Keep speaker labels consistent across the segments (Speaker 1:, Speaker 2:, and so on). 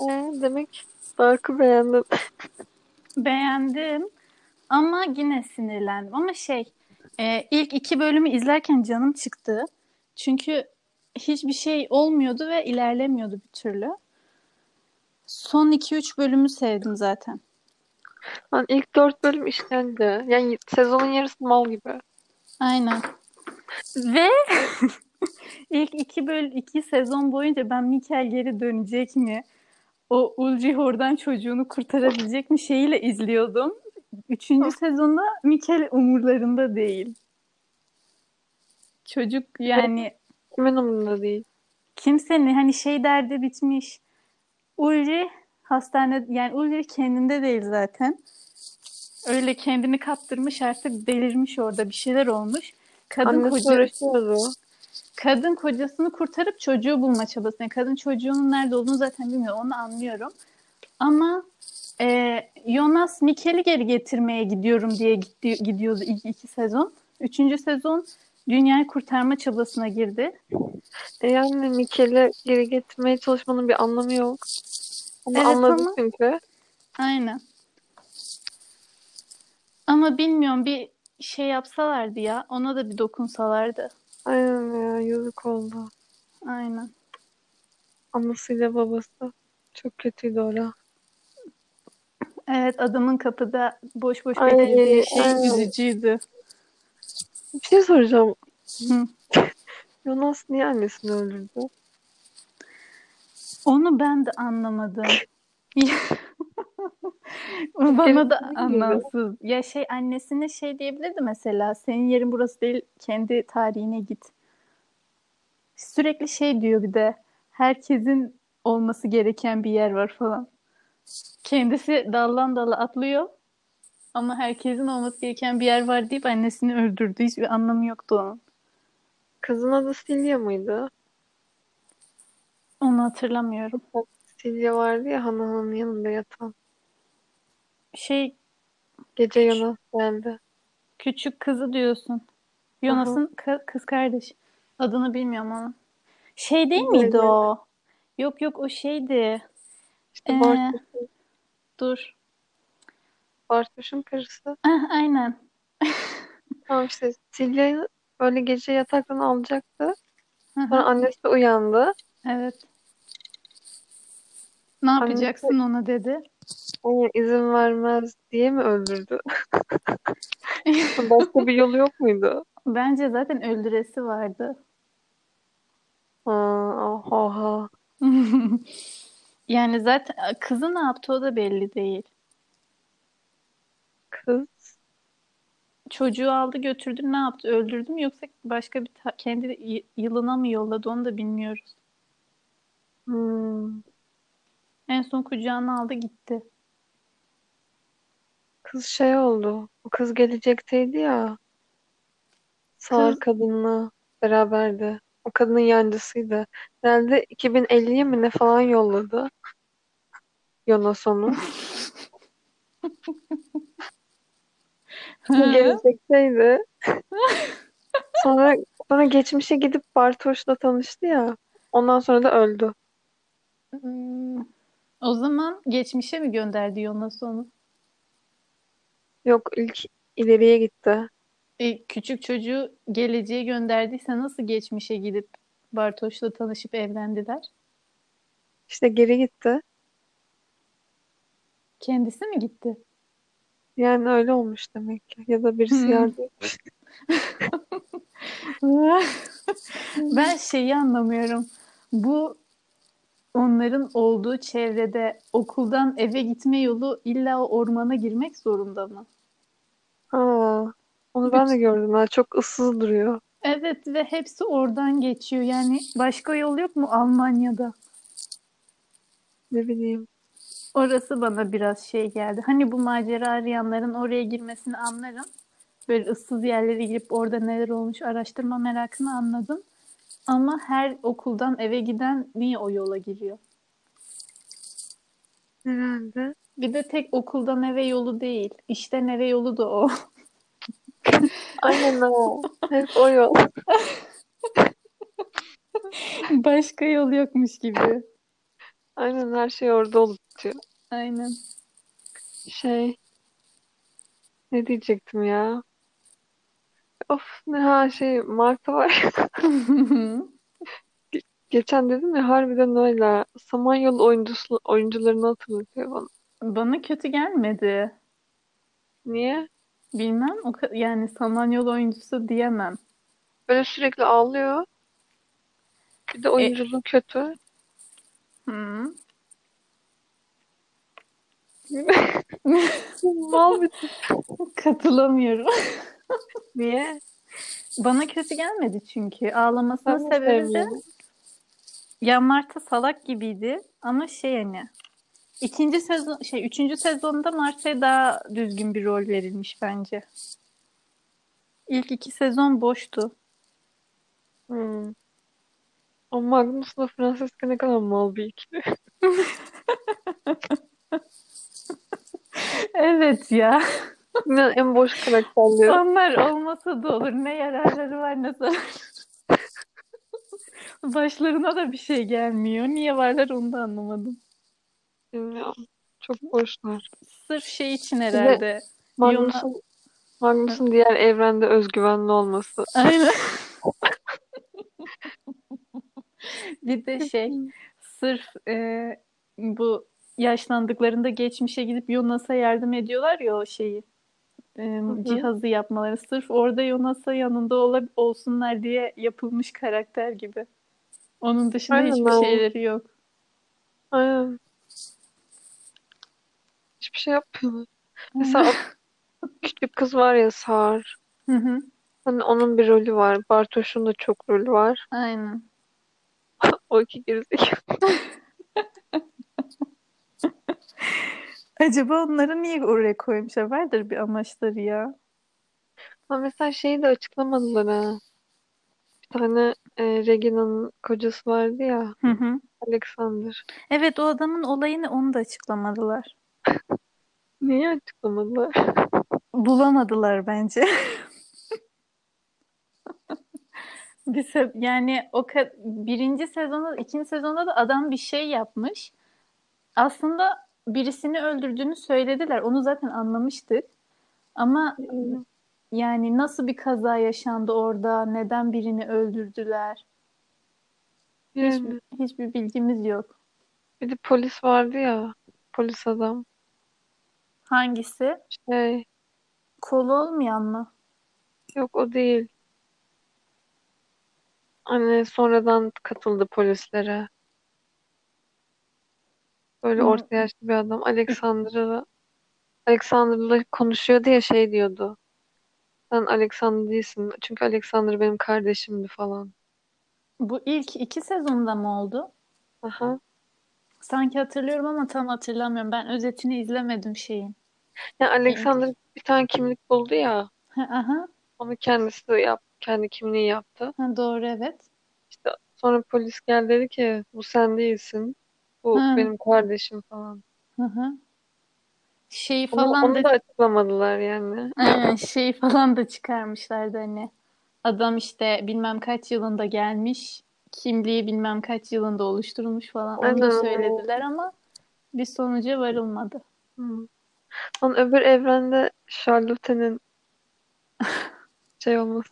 Speaker 1: Ee, demek Dark'ı beğendim.
Speaker 2: Beğendim ama yine sinirlendim. Ama şey e, ilk iki bölümü izlerken canım çıktı. Çünkü hiçbir şey olmuyordu ve ilerlemiyordu bir türlü. Son 2-3 bölümü sevdim zaten.
Speaker 1: Lan ilk dört bölüm işlendi. Yani sezonun yarısı mal gibi.
Speaker 2: Aynen. Ve ilk iki böl iki sezon boyunca ben Mikel geri dönecek mi? O Ulcihor'dan çocuğunu kurtarabilecek mi şeyiyle izliyordum. Üçüncü sezonda Mikel umurlarında değil. Çocuk yani
Speaker 1: Kimin umurunda değil.
Speaker 2: kimsenin hani şey derdi bitmiş. Ulri hastane yani Ulri kendinde değil zaten. Öyle kendini kaptırmış artık delirmiş orada bir şeyler olmuş. Kadın
Speaker 1: Annesi
Speaker 2: koca,
Speaker 1: uğraşıyordu.
Speaker 2: Kadın kocasını kurtarıp çocuğu bulma çabası. Yani kadın çocuğunun nerede olduğunu zaten bilmiyor. Onu anlıyorum. Ama e, Jonas Mikkel'i geri getirmeye gidiyorum diye gitti, gidiyordu ilk iki sezon. Üçüncü sezon dünyayı kurtarma çabasına girdi.
Speaker 1: E yani Mikel'i geri getirmeye çalışmanın bir anlamı yok. Onu
Speaker 2: Evet
Speaker 1: anladık
Speaker 2: ama-
Speaker 1: çünkü.
Speaker 2: Aynen. Ama bilmiyorum bir şey yapsalardı ya. Ona da bir dokunsalardı.
Speaker 1: Aynen ya yazık oldu.
Speaker 2: Aynen.
Speaker 1: Anasıyla babası. Çok kötüydü ora.
Speaker 2: Evet adamın kapıda boş boş
Speaker 1: Ay,
Speaker 2: beklediği şey
Speaker 1: aynen.
Speaker 2: üzücüydü.
Speaker 1: Bir şey soracağım.
Speaker 2: Hı.
Speaker 1: Jonas niye annesini öldürdü?
Speaker 2: Onu ben de anlamadım. O Bana da anlamsız. Ya şey annesine şey diyebilirdi mesela. Senin yerin burası değil, kendi tarihine git. Sürekli şey diyor bir de. Herkesin olması gereken bir yer var falan. Kendisi daldan dala atlıyor. Ama herkesin olması gereken bir yer var deyip annesini öldürdü. Hiçbir anlamı yoktu onun.
Speaker 1: Kızın adı Silya mıydı?
Speaker 2: Onu hatırlamıyorum.
Speaker 1: Silya vardı ya Hana'nın yanında yatan.
Speaker 2: Şey
Speaker 1: Gece Jonas geldi.
Speaker 2: küçük kızı diyorsun. Jonas'ın ka- kız kardeş. Adını bilmiyorum ama. Şey değil miydi o? Yok yok o şeydi.
Speaker 1: İşte
Speaker 2: Ee,
Speaker 1: Bartoş'un,
Speaker 2: Dur.
Speaker 1: Bartoş'un karısı.
Speaker 2: Ah, aynen.
Speaker 1: Tamam işte Silya'yı böyle gece yataktan alacaktı.
Speaker 2: Hı hı,
Speaker 1: Sonra annesi uyandı.
Speaker 2: Evet. Ne yapacaksın ona dedi.
Speaker 1: Ona izin vermez diye mi öldürdü? Başka bir yolu yok muydu?
Speaker 2: Bence zaten öldüresi vardı.
Speaker 1: Ha, oha, oha.
Speaker 2: Yani zaten kızı ne yaptı o da belli değil.
Speaker 1: Kız.
Speaker 2: Çocuğu aldı götürdü ne yaptı? Öldürdü mü yoksa başka bir ta- kendi yılına mı yolladı onu da bilmiyoruz.
Speaker 1: Hmm.
Speaker 2: En son kucağına aldı gitti.
Speaker 1: Kız şey oldu. O kız gelecekteydi ya. Sağır
Speaker 2: Kız-
Speaker 1: kadınla beraberdi. O kadının yancısıydı. Herhalde 2050'ye mi ne falan yolladı. Jonas onu. Gelecekteydi. Sonra sonra geçmişe gidip Bartoş'la tanıştı ya. Ondan sonra da öldü.
Speaker 2: Hmm. O zaman geçmişe mi gönderdi Jonas onu?
Speaker 1: Yok ilk ileriye gitti.
Speaker 2: E, küçük çocuğu geleceğe gönderdiyse nasıl geçmişe gidip Bartoş'la tanışıp evlendiler?
Speaker 1: İşte geri gitti.
Speaker 2: Kendisi mi gitti?
Speaker 1: Yani öyle olmuş demek ki. Ya da birisi
Speaker 2: Hmm.
Speaker 1: yardım.
Speaker 2: Ben şeyi anlamıyorum. Bu onların olduğu çevrede okuldan eve gitme yolu illa o ormana girmek zorunda mı?
Speaker 1: Ha, onu ben de gördüm. Ha, çok ıssız duruyor.
Speaker 2: Evet ve hepsi oradan geçiyor. Yani başka yol yok mu Almanya'da?
Speaker 1: Ne bileyim.
Speaker 2: Orası bana biraz şey geldi. Hani bu macera arayanların oraya girmesini anlarım. Böyle ıssız yerlere girip orada neler olmuş araştırma merakını anladım. Ama her okuldan eve giden niye o yola giriyor?
Speaker 1: Herhalde.
Speaker 2: Bir de tek okuldan eve yolu değil. İşten eve yolu da o.
Speaker 1: Aynen o. Hep o yol.
Speaker 2: Başka yol yokmuş gibi.
Speaker 1: Aynen her şey orada olup bitiyor.
Speaker 2: Aynen.
Speaker 1: Şey ne diyecektim ya? Of ne ha şey Martı var. Geçen dedim ya harbiden öyle. Samanyolu oyuncusu, oyuncularını hatırlatıyor bana.
Speaker 2: Bana kötü gelmedi.
Speaker 1: Niye?
Speaker 2: Bilmem. O ka- yani Samanyolu oyuncusu diyemem.
Speaker 1: Böyle sürekli ağlıyor. Bir de
Speaker 2: E,
Speaker 1: oyunculuğu kötü.
Speaker 2: hı.
Speaker 1: Mal bir
Speaker 2: Katılamıyorum.
Speaker 1: Niye?
Speaker 2: Bana kötü gelmedi çünkü. Ağlamasının sebebi de ya Marta salak gibiydi ama şey hani ikinci sezon şey üçüncü sezonda Marta'ya daha düzgün bir rol verilmiş bence. İlk iki sezon boştu.
Speaker 1: Hmm. O Magnus'la Francesca ne kadar mal bir ikili.
Speaker 2: Evet ya.
Speaker 1: En boş karakterleri.
Speaker 2: Onlar olmasa da olur. Ne yararları var ne zararı. Başlarına da bir şey gelmiyor. Niye varlar onu da anlamadım.
Speaker 1: Bilmiyorum. Çok boşlar.
Speaker 2: Sırf şey için herhalde. Yona...
Speaker 1: Magnus'un Magnus'un diğer evrende özgüvenli olması.
Speaker 2: Aynen. Bir de şey sırf e, bu yaşlandıklarında geçmişe gidip Jonas'a yardım ediyorlar ya o şeyi e, cihazı yapmaları. Sırf orada Jonas'a yanında ola, olsunlar diye yapılmış karakter gibi. Onun dışında
Speaker 1: Aynen
Speaker 2: hiçbir
Speaker 1: öyle.
Speaker 2: şeyleri yok.
Speaker 1: Aynen. Hiçbir şey yapmıyorlar. Mesela o küçük kız var ya.
Speaker 2: Hı hı.
Speaker 1: Hani onun bir rolü var. Bartoş'un da çok rolü var.
Speaker 2: Aynen.
Speaker 1: O iki gerizekalı.
Speaker 2: Acaba onları niye oraya koymuşlar? Vardır bir amaçları ya.
Speaker 1: Ama mesela şeyi de açıklamadılar ha. Bir tane e, Regina'nın kocası vardı ya.
Speaker 2: Hı hı.
Speaker 1: Alexander.
Speaker 2: Evet o adamın olayını onu da açıklamadılar.
Speaker 1: Niye açıklamadılar?
Speaker 2: Bulamadılar bence. Bir seb- yani o ka- birinci sezonda, ikinci sezonda da adam bir şey yapmış. Aslında birisini öldürdüğünü söylediler. Onu zaten anlamıştık. Ama
Speaker 1: Hmm.
Speaker 2: yani nasıl bir kaza yaşandı orada? Neden birini öldürdüler? Hiç,
Speaker 1: Yani.
Speaker 2: hiçbir bilgimiz yok.
Speaker 1: Bir de polis vardı ya. Polis adam.
Speaker 2: Hangisi?
Speaker 1: Şey,
Speaker 2: Kolu olmayan mı?
Speaker 1: yok o değil. Hani sonradan katıldı polislere. Böyle
Speaker 2: Hı.
Speaker 1: orta yaşlı bir adam. Alexander'la Alexander'la konuşuyordu ya şey diyordu. Sen Alexander değilsin. Çünkü Alexander benim kardeşimdi falan.
Speaker 2: Bu ilk iki sezonda mı oldu?
Speaker 1: Aha.
Speaker 2: Sanki hatırlıyorum ama tam hatırlamıyorum. Ben özetini izlemedim şeyin.
Speaker 1: Ya
Speaker 2: İlk.
Speaker 1: Alexander bir tane kimlik buldu ya.
Speaker 2: Ha, aha.
Speaker 1: Onu kendisi yap, kendi kimliği yaptı.
Speaker 2: Ha, doğru evet.
Speaker 1: İşte sonra polis geldi dedi ki bu sen değilsin. Bu
Speaker 2: Ha,
Speaker 1: benim kardeşim falan.
Speaker 2: hı hı.
Speaker 1: Onu,
Speaker 2: falan
Speaker 1: onu
Speaker 2: da
Speaker 1: da açıklamadılar yani.
Speaker 2: aynen şeyi falan da çıkarmışlardı hani. Adam işte bilmem kaç yılında gelmiş, kimliği bilmem kaç yılında oluşturulmuş falan. Onu da
Speaker 1: Aynen.
Speaker 2: söylediler ama bir sonuca varılmadı.
Speaker 1: Hı. Lan öbür evrende Charlotte'nin şey olması.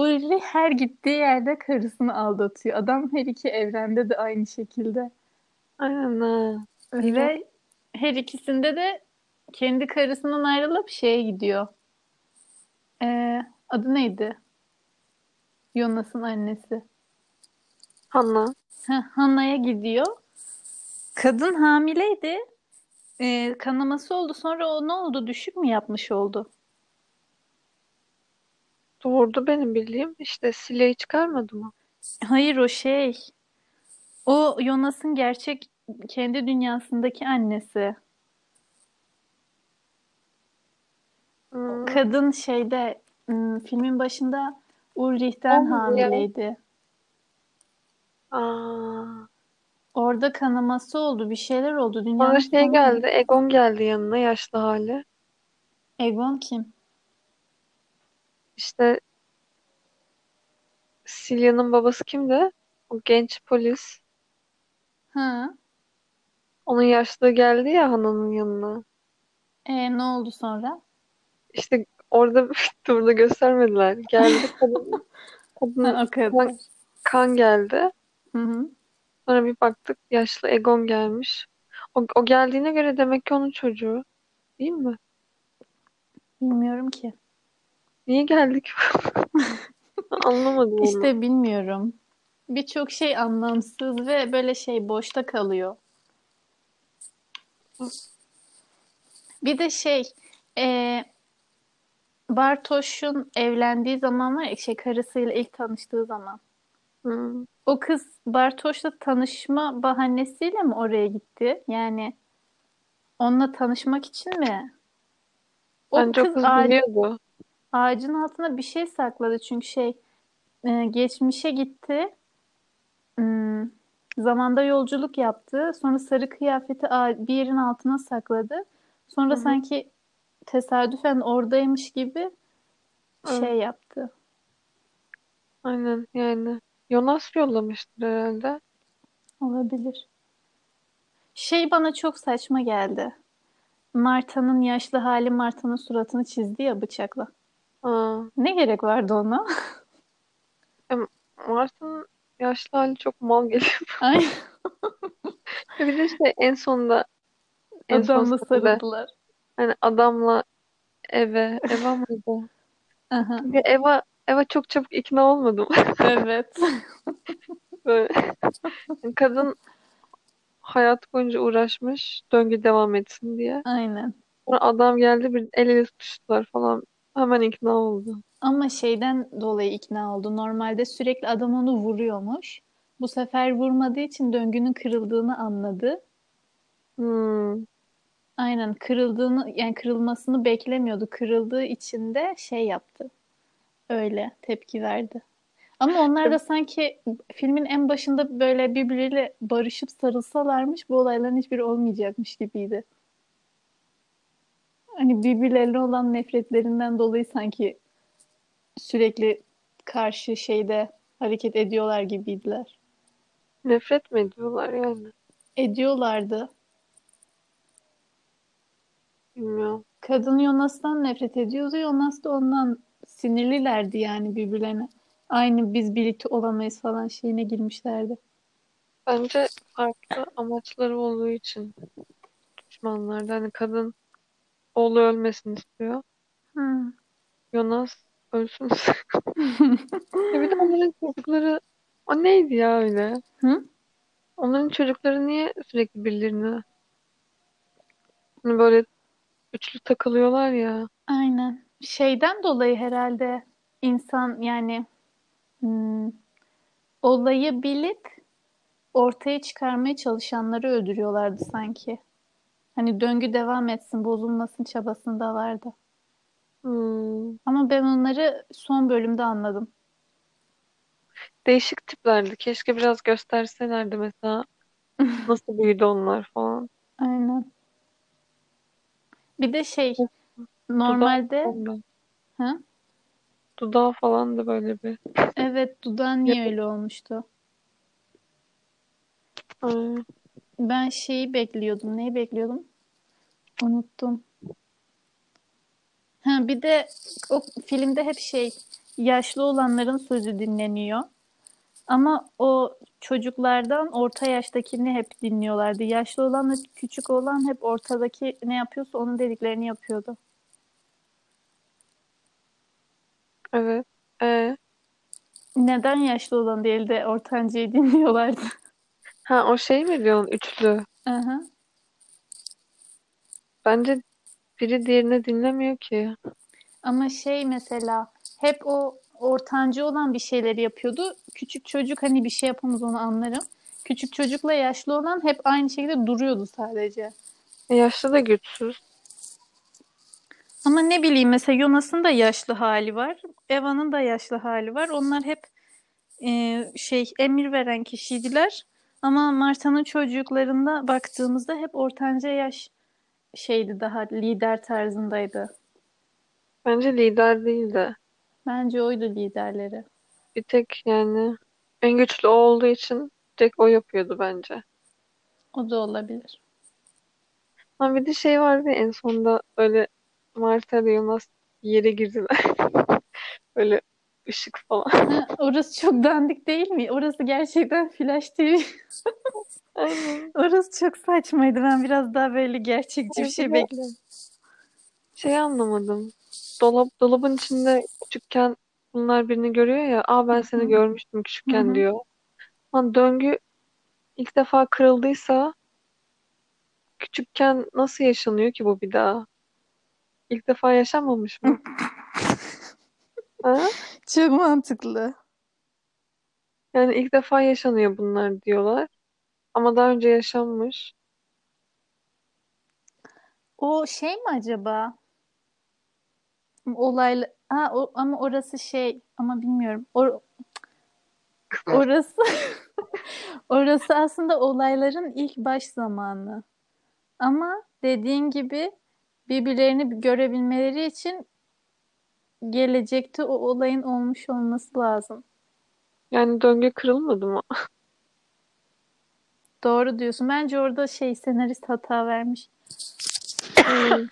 Speaker 2: Ulri, Ulri her gittiği yerde karısını aldatıyor. Adam her iki evrende de aynı şekilde.
Speaker 1: Aynen.
Speaker 2: Ve her ikisinde de kendi karısından ayrılıp şeye gidiyor. Ee, adı neydi? Jonas'ın annesi.
Speaker 1: Hanna.
Speaker 2: Heh, Hannah'ya gidiyor. Kadın hamileydi. Ee, kanaması oldu. Sonra o ne oldu? Düşük mü yapmış oldu?
Speaker 1: Doğurdu benim bildiğim. İşte Sile'yi çıkarmadı mı?
Speaker 2: Hayır o şey. O Jonas'ın gerçek kendi dünyasındaki annesi.
Speaker 1: Hmm.
Speaker 2: Kadın şeyde ım, filmin başında Ulrich'ten
Speaker 1: O mu ya?
Speaker 2: hamileydi.
Speaker 1: Aa.
Speaker 2: Orada kanaması oldu. Bir şeyler oldu. Dünyanın
Speaker 1: şey
Speaker 2: sonu mu?
Speaker 1: geldi. Egon geldi yanına yaşlı hali.
Speaker 2: Egon kim?
Speaker 1: İşte Silya'nın babası kimdi? O genç polis.
Speaker 2: Ha.
Speaker 1: Onun yaşlığı geldi ya Hana'nın yanına.
Speaker 2: E, ne oldu sonra?
Speaker 1: İşte orada burada göstermediler. Geldi kadın, kadın kan, kan geldi.
Speaker 2: Hı hı.
Speaker 1: Sonra bir baktık yaşlı Egon gelmiş. O, o geldiğine göre demek ki onun çocuğu. Değil mi?
Speaker 2: Bilmiyorum ki.
Speaker 1: Niye geldik? Anlamadım onu.
Speaker 2: İşte bilmiyorum. Birçok şey anlamsız ve böyle şey boşta kalıyor. Bir de şey e, Bartoş'un evlendiği zaman var ya şey karısıyla ilk tanıştığı zaman.
Speaker 1: Hı.
Speaker 2: O kız Bartoş'la tanışma bahanesiyle mi oraya gitti? Yani onunla tanışmak için mi? O
Speaker 1: Bence o
Speaker 2: kız
Speaker 1: kız
Speaker 2: ağa-
Speaker 1: biliyordu.
Speaker 2: Ağacın altına bir şey sakladı çünkü şey e, geçmişe gitti. Hmm, zamanda yolculuk yaptı. Sonra sarı kıyafeti bir yerin altına sakladı. Sonra
Speaker 1: Hı hı.
Speaker 2: sanki tesadüfen oradaymış gibi şey yaptı.
Speaker 1: Aynen yani. Jonas yollamıştır herhalde.
Speaker 2: Olabilir. Şey bana çok saçma geldi. Marta'nın yaşlı hali Marta'nın suratını çizdi ya bıçakla.
Speaker 1: Aa,
Speaker 2: Ne gerek vardı ona?
Speaker 1: Marta'nın yaşlı hali çok mal geliyor.
Speaker 2: Ay,
Speaker 1: Bir de işte en sonunda en
Speaker 2: adamla sarıldılar.
Speaker 1: hani adamla eve Eva mıydı?
Speaker 2: Aha,
Speaker 1: Ve Eva Eva çok çabuk ikna olmadım.
Speaker 2: evet.
Speaker 1: Böyle. Yani Kadın hayat boyunca uğraşmış döngü devam etsin diye.
Speaker 2: Aynen.
Speaker 1: Sonra adam geldi bir el ele tutuştular falan. Hemen ikna oldu.
Speaker 2: Ama şeyden dolayı ikna oldu. Normalde sürekli adam onu vuruyormuş. Bu sefer vurmadığı için döngünün kırıldığını anladı.
Speaker 1: Hmm.
Speaker 2: Aynen kırıldığını yani kırılmasını beklemiyordu. Kırıldığı için de şey yaptı. Öyle tepki verdi. Ama onlar da sanki filmin en başında böyle birbiriyle barışıp sarılsalarmış bu olayların hiçbiri olmayacakmış gibiydi. Hani birbirlerine olan nefretlerinden dolayı sanki sürekli karşı şeyde hareket ediyorlar gibiydiler.
Speaker 1: Nefret mi ediyorlar yani?
Speaker 2: Ediyorlardı.
Speaker 1: Bilmiyorum.
Speaker 2: Kadın Jonas'tan nefret ediyordu. Jonas da ondan sinirlilerdi yani birbirlerine. Aynı biz birlikte olamayız falan şeyine girmişlerdi.
Speaker 1: Bence farklı amaçları olduğu için düşmanlardı. Hani kadın oğlu ölmesin istiyor.
Speaker 2: Hmm.
Speaker 1: Jonas ölsün istiyor. Ya bir de onların çocukları o neydi ya öyle?
Speaker 2: Hı?
Speaker 1: Onların çocukları niye sürekli birilerine hani böyle üçlü takılıyorlar ya.
Speaker 2: Aynen. Şeyden dolayı herhalde insan yani hmm, olayı bilip ortaya çıkarmaya çalışanları öldürüyorlardı sanki. Hani döngü devam etsin, bozulmasın çabasında vardı.
Speaker 1: Hmm.
Speaker 2: Ama ben onları son bölümde anladım.
Speaker 1: Değişik tiplerdi. Keşke biraz gösterselerdi mesela nasıl büyüdü onlar falan.
Speaker 2: Aynen. Bir de şey
Speaker 1: Dudağı
Speaker 2: normalde
Speaker 1: da.
Speaker 2: ha?
Speaker 1: Dudağı falan da böyle bir.
Speaker 2: Evet dudağı niye öyle olmuştu?
Speaker 1: Ay,
Speaker 2: Ben şeyi bekliyordum. Neyi bekliyordum? Unuttum. Ha, bir de o filmde hep şey yaşlı olanların sözü dinleniyor. Ama o çocuklardan orta yaştakini hep dinliyorlardı. Yaşlı olanla küçük olan hep ortadaki ne yapıyorsa onun dediklerini yapıyordu.
Speaker 1: evet. E,
Speaker 2: Neden yaşlı olan değil de ortancayı dinliyorlardı?
Speaker 1: ha o şey mi diyorsun üçlü?
Speaker 2: Aha.
Speaker 1: Bence biri diğerini dinlemiyor ki.
Speaker 2: Ama şey mesela hep o ortancı olan bir şeyleri yapıyordu. Küçük çocuk hani bir şey yapamaz onu anlarım. Küçük çocukla yaşlı olan hep aynı şekilde duruyordu sadece.
Speaker 1: E, yaşlı da güçsüz.
Speaker 2: Ama ne bileyim mesela Jonas'ın da yaşlı hali var. Eva'nın da yaşlı hali var. Onlar hep e, şey emir veren kişiydiler. Ama Marta'nın çocuklarında baktığımızda hep ortanca yaş şeydi daha lider tarzındaydı.
Speaker 1: Bence lider değil de.
Speaker 2: Bence oydu liderleri.
Speaker 1: Bir tek yani en güçlü o olduğu için tek o yapıyordu bence.
Speaker 2: O da olabilir.
Speaker 1: Ama bir de şey vardı en sonunda böyle Marta ile Jonas yere girdiler. Böyle ışık falan.
Speaker 2: Ha, orası çok dandik değil mi? Orası gerçekten Flash TV.
Speaker 1: Aynen.
Speaker 2: Orası çok saçmaydı. Ben biraz daha böyle gerçekçi bir şey bekliyorum.
Speaker 1: Şey anlamadım. Dolap, dolabın içinde küçükken bunlar birini görüyor ya. Aa ben seni
Speaker 2: Hı hı.
Speaker 1: görmüştüm küçükken
Speaker 2: hı.
Speaker 1: diyor. Lan döngü ilk defa kırıldıysa küçükken nasıl yaşanıyor ki bu bir daha? İlk defa yaşanmamış mı? Ha?
Speaker 2: Çok mantıklı.
Speaker 1: Yani ilk defa yaşanıyor bunlar diyorlar. Ama daha önce yaşanmış.
Speaker 2: O şey mi acaba? Olaylı. Ha, o, ama orası şey ama bilmiyorum. Or- orası orası aslında olayların ilk baş zamanı. Ama dediğin gibi birbirlerini görebilmeleri için gelecekte o olayın olmuş olması lazım.
Speaker 1: Yani döngü kırılmadı mı?
Speaker 2: Doğru diyorsun. Bence orada şey senarist hata vermiş.
Speaker 1: Hmm.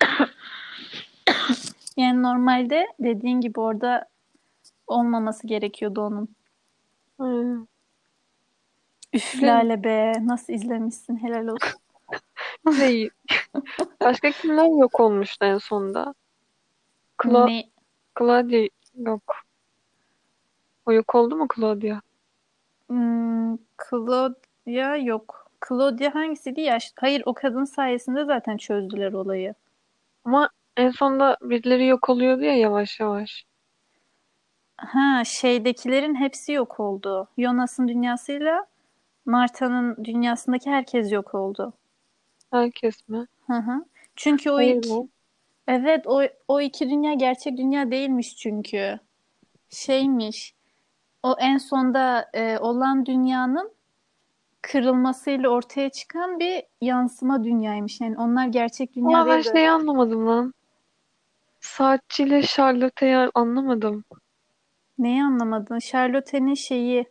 Speaker 2: Yani normalde dediğin gibi orada olmaması gerekiyordu onun.
Speaker 1: Hmm.
Speaker 2: Üf
Speaker 1: Değil mi?
Speaker 2: Lale be nasıl izlemişsin helal olsun.
Speaker 1: Şey, başka kimler yok olmuştu en sonunda? Cla
Speaker 2: Ne?
Speaker 1: Claudia yok. O yok oldu mu Claudia?
Speaker 2: Hmm, Claudia yok. Claudia hangisiydi? Yaş Hayır o kadın sayesinde zaten çözdüler olayı.
Speaker 1: Ama en sonunda birileri yok oluyordu ya yavaş yavaş.
Speaker 2: Ha şeydekilerin hepsi yok oldu. Jonas'ın dünyasıyla Marta'nın dünyasındaki herkes yok oldu.
Speaker 1: Herkes mi?
Speaker 2: Hı hı. Çünkü o
Speaker 1: Hayır
Speaker 2: ilk
Speaker 1: lan.
Speaker 2: Evet o o iki dünya gerçek dünya değilmiş çünkü. Şeymiş. O en sonda e, olan dünyanın kırılmasıyla ortaya çıkan bir yansıma dünyaymış. Yani onlar gerçek dünya
Speaker 1: Ama ben
Speaker 2: değil de.
Speaker 1: şeyi anlamadım lan. Saatçiyle Charlotte'yi anlamadım.
Speaker 2: Neyi anlamadın? Charlotte'nin şeyi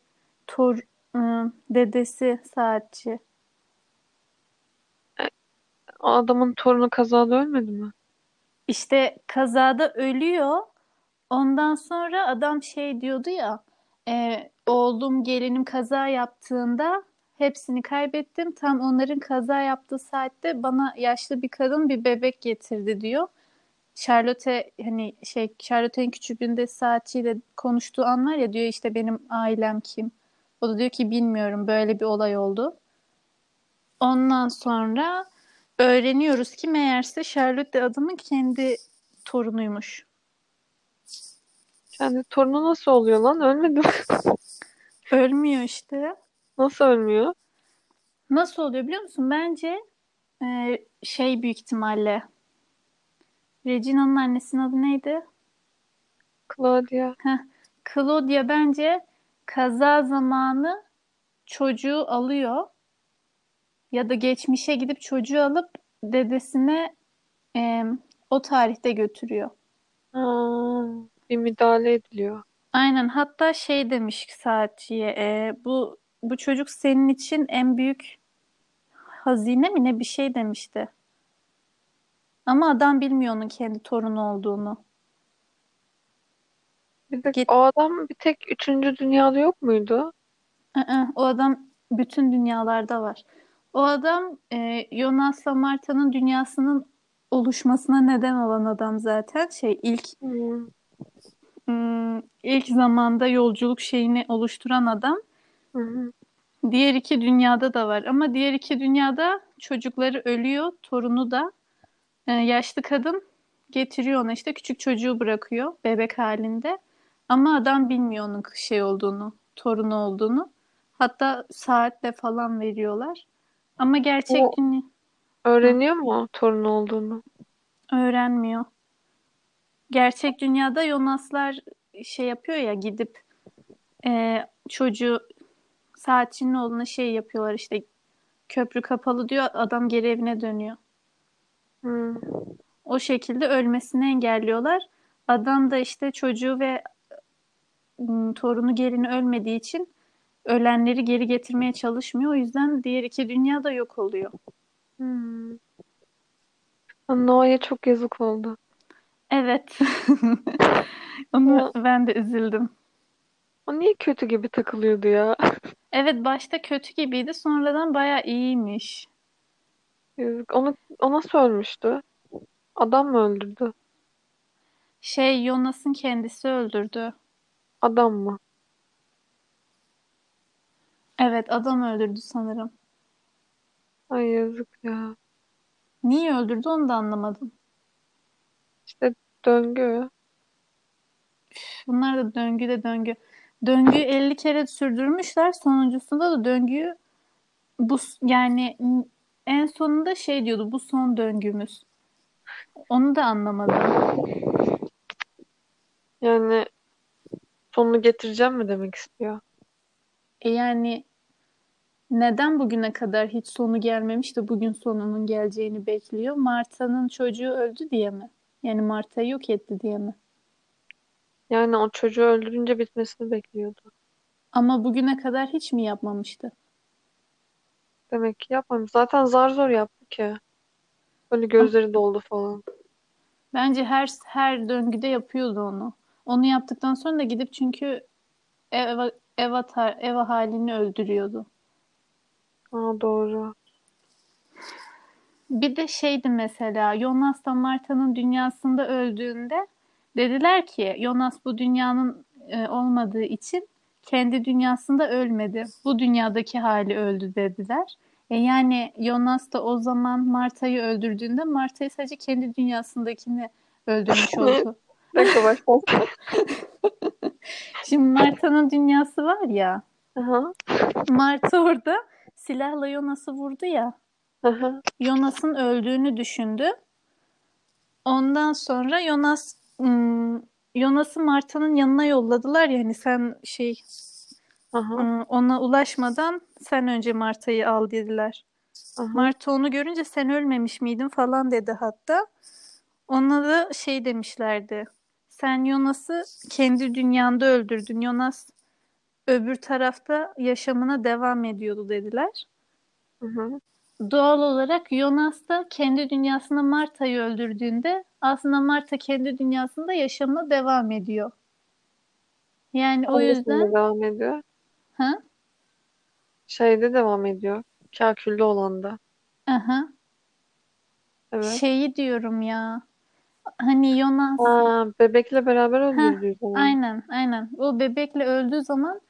Speaker 2: tor ı, dedesi saatçi.
Speaker 1: O adamın torunu kazada ölmedi mi?
Speaker 2: İşte kazada ölüyor. Ondan sonra adam şey diyordu ya e, oğlum gelinim kaza yaptığında hepsini kaybettim. Tam onların kaza yaptığı saatte bana yaşlı bir kadın bir bebek getirdi diyor. Charlotte hani şey Charlotte'nin küçüklüğünde saatçiyle konuştuğu an var ya diyor işte benim ailem kim? O da diyor ki bilmiyorum böyle bir olay oldu. Ondan sonra öğreniyoruz ki meğerse Charlotte adamın kendi torunuymuş.
Speaker 1: Kendi torunu nasıl oluyor lan? Ölmedi mi?
Speaker 2: Ölmüyor işte.
Speaker 1: Nasıl ölmüyor?
Speaker 2: Nasıl oluyor biliyor musun? Bence e, şey büyük ihtimalle Regina'nın annesinin adı neydi?
Speaker 1: Claudia.
Speaker 2: Heh, Claudia bence kaza zamanı çocuğu alıyor ya da geçmişe gidip çocuğu alıp dedesine e, o tarihte götürüyor.
Speaker 1: Ha, bir müdahale ediliyor.
Speaker 2: Aynen hatta şey demiş saatçiye e, bu bu çocuk senin için en büyük hazine mi ne bir şey demişti. Ama adam bilmiyor onun kendi torunu olduğunu.
Speaker 1: Bir de
Speaker 2: Git.
Speaker 1: o adam bir tek üçüncü dünyada yok muydu?
Speaker 2: Aa, o adam bütün dünyalarda var. O adam e, Jonas'la Marta'nın dünyasının oluşmasına neden olan adam zaten. Şey ilk
Speaker 1: Hmm.
Speaker 2: hmm, ilk zamanda yolculuk şeyini oluşturan adam.
Speaker 1: Hı.
Speaker 2: Diğer iki dünyada da var. Ama diğer iki dünyada çocukları ölüyor. Torunu da e, yaşlı kadın getiriyor ona işte küçük çocuğu bırakıyor bebek halinde. Ama adam bilmiyor onun şey olduğunu, torunu olduğunu. Hatta saatle falan veriyorlar. Ama gerçek
Speaker 1: O-
Speaker 2: dünya
Speaker 1: Öğreniyor mu torunu olduğunu?
Speaker 2: öğrenmiyor. Gerçek dünyada Yonaslar şey yapıyor ya gidip e, çocuğu saatçinin oğluna şey yapıyorlar işte köprü kapalı diyor adam geri evine dönüyor.
Speaker 1: Hmm.
Speaker 2: O şekilde ölmesini engelliyorlar. Adam da işte çocuğu ve ım, torunu gelini ölmediği için ölenleri geri getirmeye çalışmıyor. O yüzden diğer iki dünya da yok oluyor.
Speaker 1: Hmm. Noah'ya çok yazık oldu.
Speaker 2: Evet. Onu
Speaker 1: Ya,
Speaker 2: ben de üzüldüm.
Speaker 1: o niye kötü gibi takılıyordu ya?
Speaker 2: Evet başta kötü gibiydi. Sonradan bayağı iyiymiş.
Speaker 1: Yazık. Onu, o nasıl ölmüştü? Adam mı öldürdü?
Speaker 2: Şey Jonas'ın kendisi öldürdü.
Speaker 1: Adam mı?
Speaker 2: Evet adam öldürdü sanırım.
Speaker 1: Ay yazık ya.
Speaker 2: Niye öldürdü onu da anlamadım.
Speaker 1: İşte döngü.
Speaker 2: Bunlar da döngü de döngü. Döngüyü 50 kere sürdürmüşler. Sonuncusunda da döngüyü bu yani en sonunda şey diyordu bu son döngümüz. Onu da anlamadım.
Speaker 1: Yani sonunu getireceğim mi demek istiyor?
Speaker 2: E yani neden bugüne kadar hiç sonu gelmemiş de bugün sonunun geleceğini bekliyor? Marta'nın çocuğu öldü diye mi? Yani Marta'yı yok etti diye mi?
Speaker 1: Yani o çocuğu öldürünce bitmesini bekliyordu.
Speaker 2: Ama bugüne kadar hiç mi yapmamıştı?
Speaker 1: Demek ki yapmamış. Zaten zar zor yaptı ki. Böyle gözleri doldu falan.
Speaker 2: Bence her her döngüde yapıyordu onu. Onu yaptıktan sonra da gidip çünkü Eva, Eva, tar- Eva halini öldürüyordu.
Speaker 1: Aa doğru.
Speaker 2: Bir de şeydi mesela Jonas da Marta'nın dünyasında öldüğünde dediler ki Jonas bu dünyanın e, olmadığı için kendi dünyasında ölmedi. Bu dünyadaki hali öldü dediler. E yani Jonas da o zaman Marta'yı öldürdüğünde Marta'yı sadece kendi dünyasındakini öldürmüş oldu.
Speaker 1: Dakika başla.
Speaker 2: Şimdi Marta'nın dünyası var ya.
Speaker 1: Aha.
Speaker 2: Marta orada silahla Jonas'ı vurdu ya.
Speaker 1: Aha.
Speaker 2: Jonas'ın öldüğünü düşündü. Ondan sonra Jonas ım, Jonas'ı Marta'nın yanına yolladılar ya hani sen şey
Speaker 1: Aha.
Speaker 2: ona ulaşmadan sen önce Marta'yı al dediler.
Speaker 1: Aha.
Speaker 2: Marta onu görünce sen ölmemiş miydin falan dedi hatta. Ona da şey demişlerdi. Sen Jonas'ı kendi dünyanda öldürdün. Jonas öbür tarafta yaşamına devam ediyordu dediler.
Speaker 1: Hı hı.
Speaker 2: Doğal olarak Jonas da kendi dünyasında Marta'yı öldürdüğünde aslında Marta kendi dünyasında yaşamına devam ediyor. Yani o
Speaker 1: Hangisinde
Speaker 2: yüzden
Speaker 1: devam ediyor?
Speaker 2: ha?
Speaker 1: Şeyde devam ediyor. Kakül'de olan da.
Speaker 2: Aha.
Speaker 1: Evet.
Speaker 2: Şeyi diyorum ya. Hani Jonas
Speaker 1: Aa, bebekle beraber öldürdüğü zaman.
Speaker 2: aynen aynen. O bebekle öldüğü zaman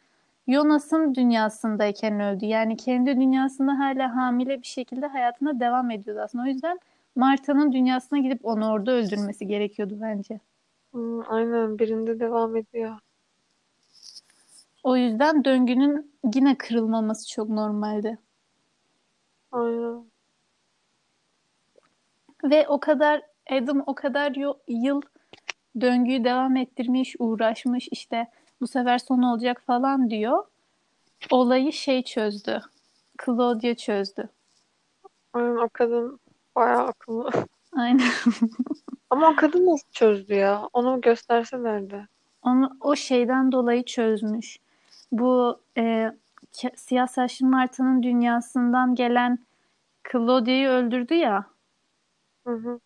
Speaker 2: Jonas'ın dünyasındayken öldü. Yani kendi dünyasında hala hamile bir şekilde hayatına devam ediyordu aslında. O yüzden Marta'nın dünyasına gidip onu orada öldürmesi gerekiyordu bence.
Speaker 1: Aynen birinde devam ediyor.
Speaker 2: O yüzden döngünün yine kırılmaması çok normaldi.
Speaker 1: Aynen.
Speaker 2: Ve o kadar Adam o kadar yıl döngüyü devam ettirmiş, uğraşmış işte bu sefer son olacak falan diyor. Olayı şey çözdü. Claudia çözdü.
Speaker 1: Aynen o kadın bayağı akıllı.
Speaker 2: Aynen.
Speaker 1: Ama o kadın nasıl çözdü ya? Onu gösterselerdi.
Speaker 2: Onu o şeyden dolayı çözmüş. Bu e, siyah saçlı Marta'nın dünyasından gelen Claudia'yı öldürdü ya.
Speaker 1: Hı hı.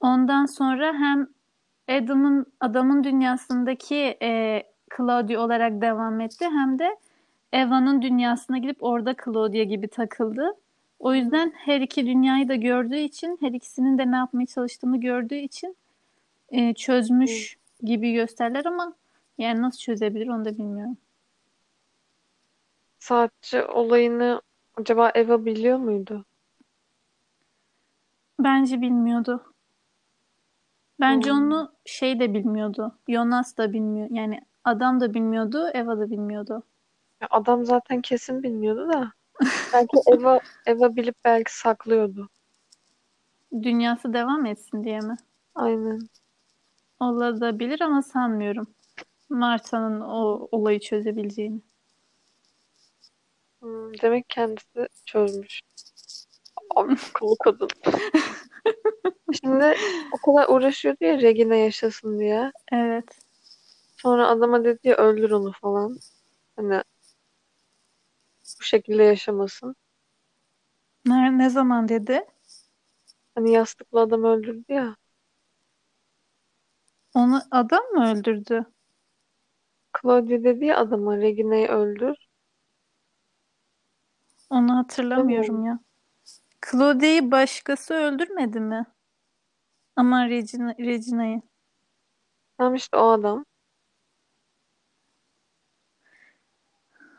Speaker 2: Ondan sonra hem Adam'ın adamın dünyasındaki e, Claudia olarak devam etti hem de Eva'nın dünyasına gidip orada Claudia gibi takıldı. O yüzden her iki dünyayı da gördüğü için, her ikisinin de ne yapmaya çalıştığını gördüğü için e, çözmüş gibi gösterler ama yani nasıl çözebilir onu da bilmiyorum.
Speaker 1: Saatçi olayını acaba Eva biliyor muydu?
Speaker 2: Bence bilmiyordu. Bence
Speaker 1: Hmm.
Speaker 2: onu şey de bilmiyordu. Jonas da bilmiyor. Yani adam da bilmiyordu, Eva da bilmiyordu.
Speaker 1: Ya adam zaten kesin bilmiyordu da. Belki Eva Eva bilip belki saklıyordu.
Speaker 2: Dünyası devam etsin diye mi?
Speaker 1: Aynen.
Speaker 2: Olabilir ama sanmıyorum. Marta'nın o olayı çözebileceğini.
Speaker 1: Hmm, demek kendisi çözmüş. Akıllı kadın. Şimdi o kadar uğraşıyordu ya Regina yaşasın diye.
Speaker 2: Evet.
Speaker 1: Sonra adama dedi ya öldür onu falan. Hani bu şekilde yaşamasın.
Speaker 2: Ne, ne zaman dedi?
Speaker 1: Hani yastıklı adam öldürdü ya.
Speaker 2: Onu adam mı öldürdü?
Speaker 1: Claudia dedi ya adama Regina'yı öldür.
Speaker 2: Onu hatırlamıyorum ya. Claudia'yı başkası öldürmedi mi? Ama Regina, Regina'yı.
Speaker 1: Tam işte o adam.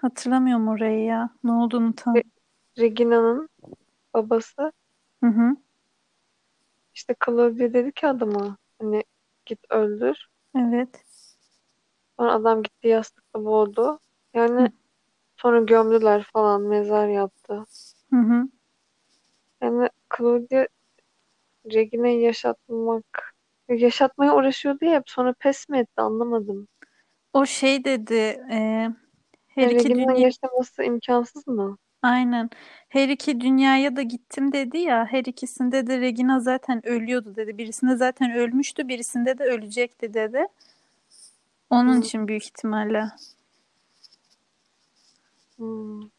Speaker 2: Hatırlamıyorum orayı ya. Ne olduğunu tam.
Speaker 1: Re- Regina'nın babası
Speaker 2: Hı hı.
Speaker 1: işte Claudia dedi ki adama hani git öldür.
Speaker 2: Evet.
Speaker 1: Sonra adam gitti yastıkla boğdu. Yani
Speaker 2: Hı.
Speaker 1: sonra gömdüler falan mezar yaptı.
Speaker 2: Hı hı.
Speaker 1: Yani Claudia Regina'yı yaşatmak yaşatmaya uğraşıyordu ya hep sonra pes mi etti anlamadım.
Speaker 2: O şey dedi. E, her
Speaker 1: Yani
Speaker 2: iki dünya
Speaker 1: yaşaması imkansız mı?
Speaker 2: aynen. Her iki dünyaya da gittim dedi ya. Her ikisinde de Regina zaten ölüyordu dedi. Birisinde zaten ölmüştü, birisinde de ölecekti dedi. Onun
Speaker 1: Hmm.
Speaker 2: için büyük ihtimalle.
Speaker 1: Hmm.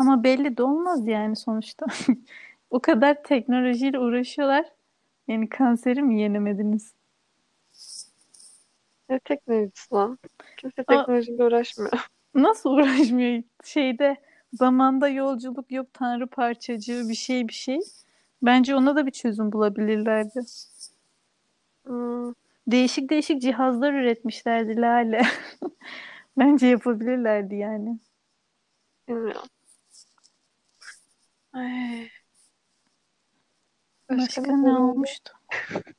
Speaker 2: Ama belli de olmaz yani sonuçta. O kadar teknolojiyle uğraşıyorlar. Yani kanseri mi yenemediniz?
Speaker 1: Ne teknolojisi lan? Kimse
Speaker 2: Aa,
Speaker 1: teknolojiyle uğraşmıyor.
Speaker 2: nasıl uğraşmıyor? Şeyde zamanda yolculuk yok, tanrı parçacığı bir şey bir şey. Bence ona da bir çözüm bulabilirlerdi.
Speaker 1: Hmm.
Speaker 2: Değişik değişik cihazlar üretmişlerdi Lale. Bence yapabilirlerdi yani.
Speaker 1: Bilmiyorum. Ay. Başka
Speaker 2: Başka
Speaker 1: ne
Speaker 2: olmuştu?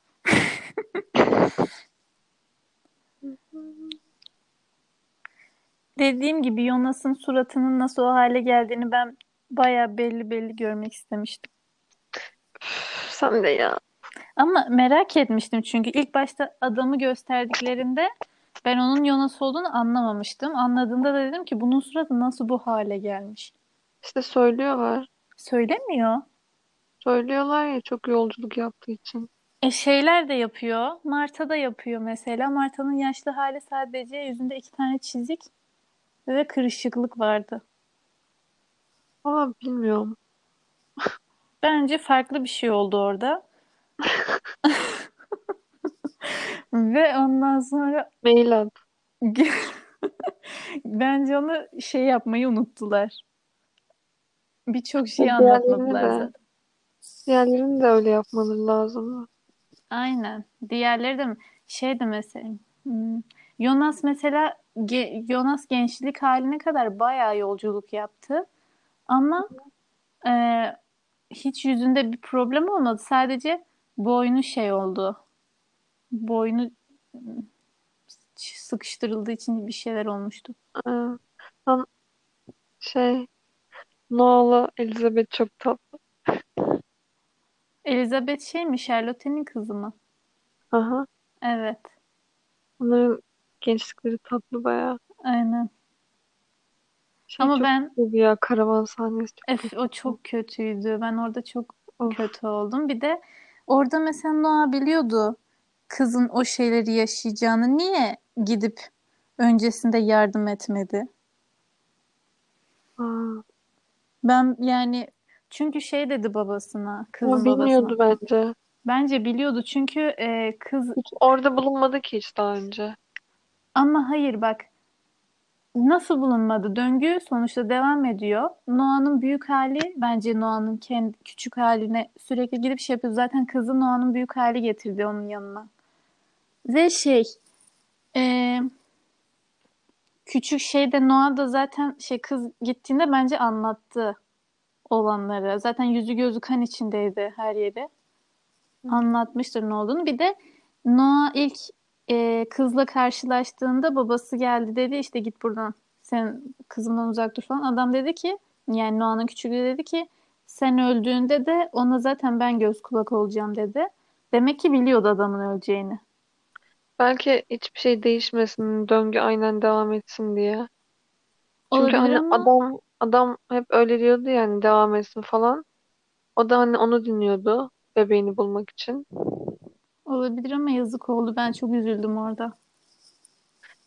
Speaker 2: Dediğim gibi Jonas'ın suratının nasıl o hale geldiğini ben bayağı belli belli görmek istemiştim.
Speaker 1: Sen de ya.
Speaker 2: Ama merak etmiştim çünkü ilk başta adamı gösterdiklerinde ben onun Jonas olduğunu anlamamıştım. Anladığımda da dedim ki bunun suratı nasıl bu hale gelmiş?
Speaker 1: İşte söylüyorlar.
Speaker 2: Söylemiyor.
Speaker 1: Söylüyorlar ya çok yolculuk yaptığı için.
Speaker 2: E şeyler de yapıyor. Marta da yapıyor mesela. Marta'nın yaşlı hali sadece yüzünde iki tane çizik ve kırışıklık vardı.
Speaker 1: Ama bilmiyorum.
Speaker 2: Bence farklı bir şey oldu orada. Ve ondan sonra
Speaker 1: Mail at.
Speaker 2: bence onu şey yapmayı unuttular. Birçok şeyi anlatmadılar
Speaker 1: de.
Speaker 2: zaten.
Speaker 1: Diğerlerini de öyle yapmaları lazım.
Speaker 2: Aynen. Diğerleri de? Şey de mesela hmm, Jonas mesela ge- Jonas gençlik haline kadar bayağı yolculuk yaptı. Ama e, hiç yüzünde bir problem olmadı. Sadece boynu şey oldu. Boynu hmm, sıkıştırıldığı için bir şeyler olmuştu.
Speaker 1: Aa, lan şey Noah'la Elizabeth çok tatlı.
Speaker 2: Elizabeth şey mi? Charlotte'nin kızı mı?
Speaker 1: Aha.
Speaker 2: Evet.
Speaker 1: Onların gençlikleri tatlı bayağı.
Speaker 2: Aynen.
Speaker 1: Şey
Speaker 2: Ama
Speaker 1: çok
Speaker 2: ben
Speaker 1: kötüydü ya karavan sahnesi çok
Speaker 2: Ef,
Speaker 1: kötü.
Speaker 2: o çok kötüydü. Ben orada çok
Speaker 1: Of.
Speaker 2: kötü oldum. Bir de orada mesela Noah biliyordu kızın o şeyleri yaşayacağını. Niye gidip öncesinde yardım etmedi?
Speaker 1: Aa,
Speaker 2: Ben yani çünkü şey dedi babasına, kızın
Speaker 1: ama
Speaker 2: babasına.
Speaker 1: bilmiyordu bence.
Speaker 2: Bence biliyordu çünkü e, kız
Speaker 1: Hiç orada bulunmadı ki hiç daha önce.
Speaker 2: ama hayır bak nasıl bulunmadı? Döngü sonuçta devam ediyor. Noah'nın büyük hali bence Noah'nın kendi küçük haline sürekli gidip şey yapıyor. Zaten kızı Noah'nın büyük hali getirdi onun yanına. Ve şey e, küçük şeyde Noah da zaten şey kız gittiğinde bence anlattı olanları. Zaten yüzü gözü kan içindeydi her yeri. Anlatmıştır ne olduğunu. Bir de Noah ilk e, kızla karşılaştığında babası geldi dedi işte git buradan sen kızımdan uzak dur falan. Adam dedi ki yani Noah'nın küçüğü dedi ki sen öldüğünde de ona zaten ben göz kulak olacağım dedi. Demek ki biliyordu adamın öleceğini.
Speaker 1: Belki hiçbir şey değişmesin, döngü aynen devam etsin diye. Çünkü
Speaker 2: Olabilir
Speaker 1: hani
Speaker 2: ama
Speaker 1: adam adam hep öyle diyordu yani devam etsin falan. O da hani onu dinliyordu bebeğini bulmak için.
Speaker 2: Olabilir ama yazık oldu. Ben çok üzüldüm orada.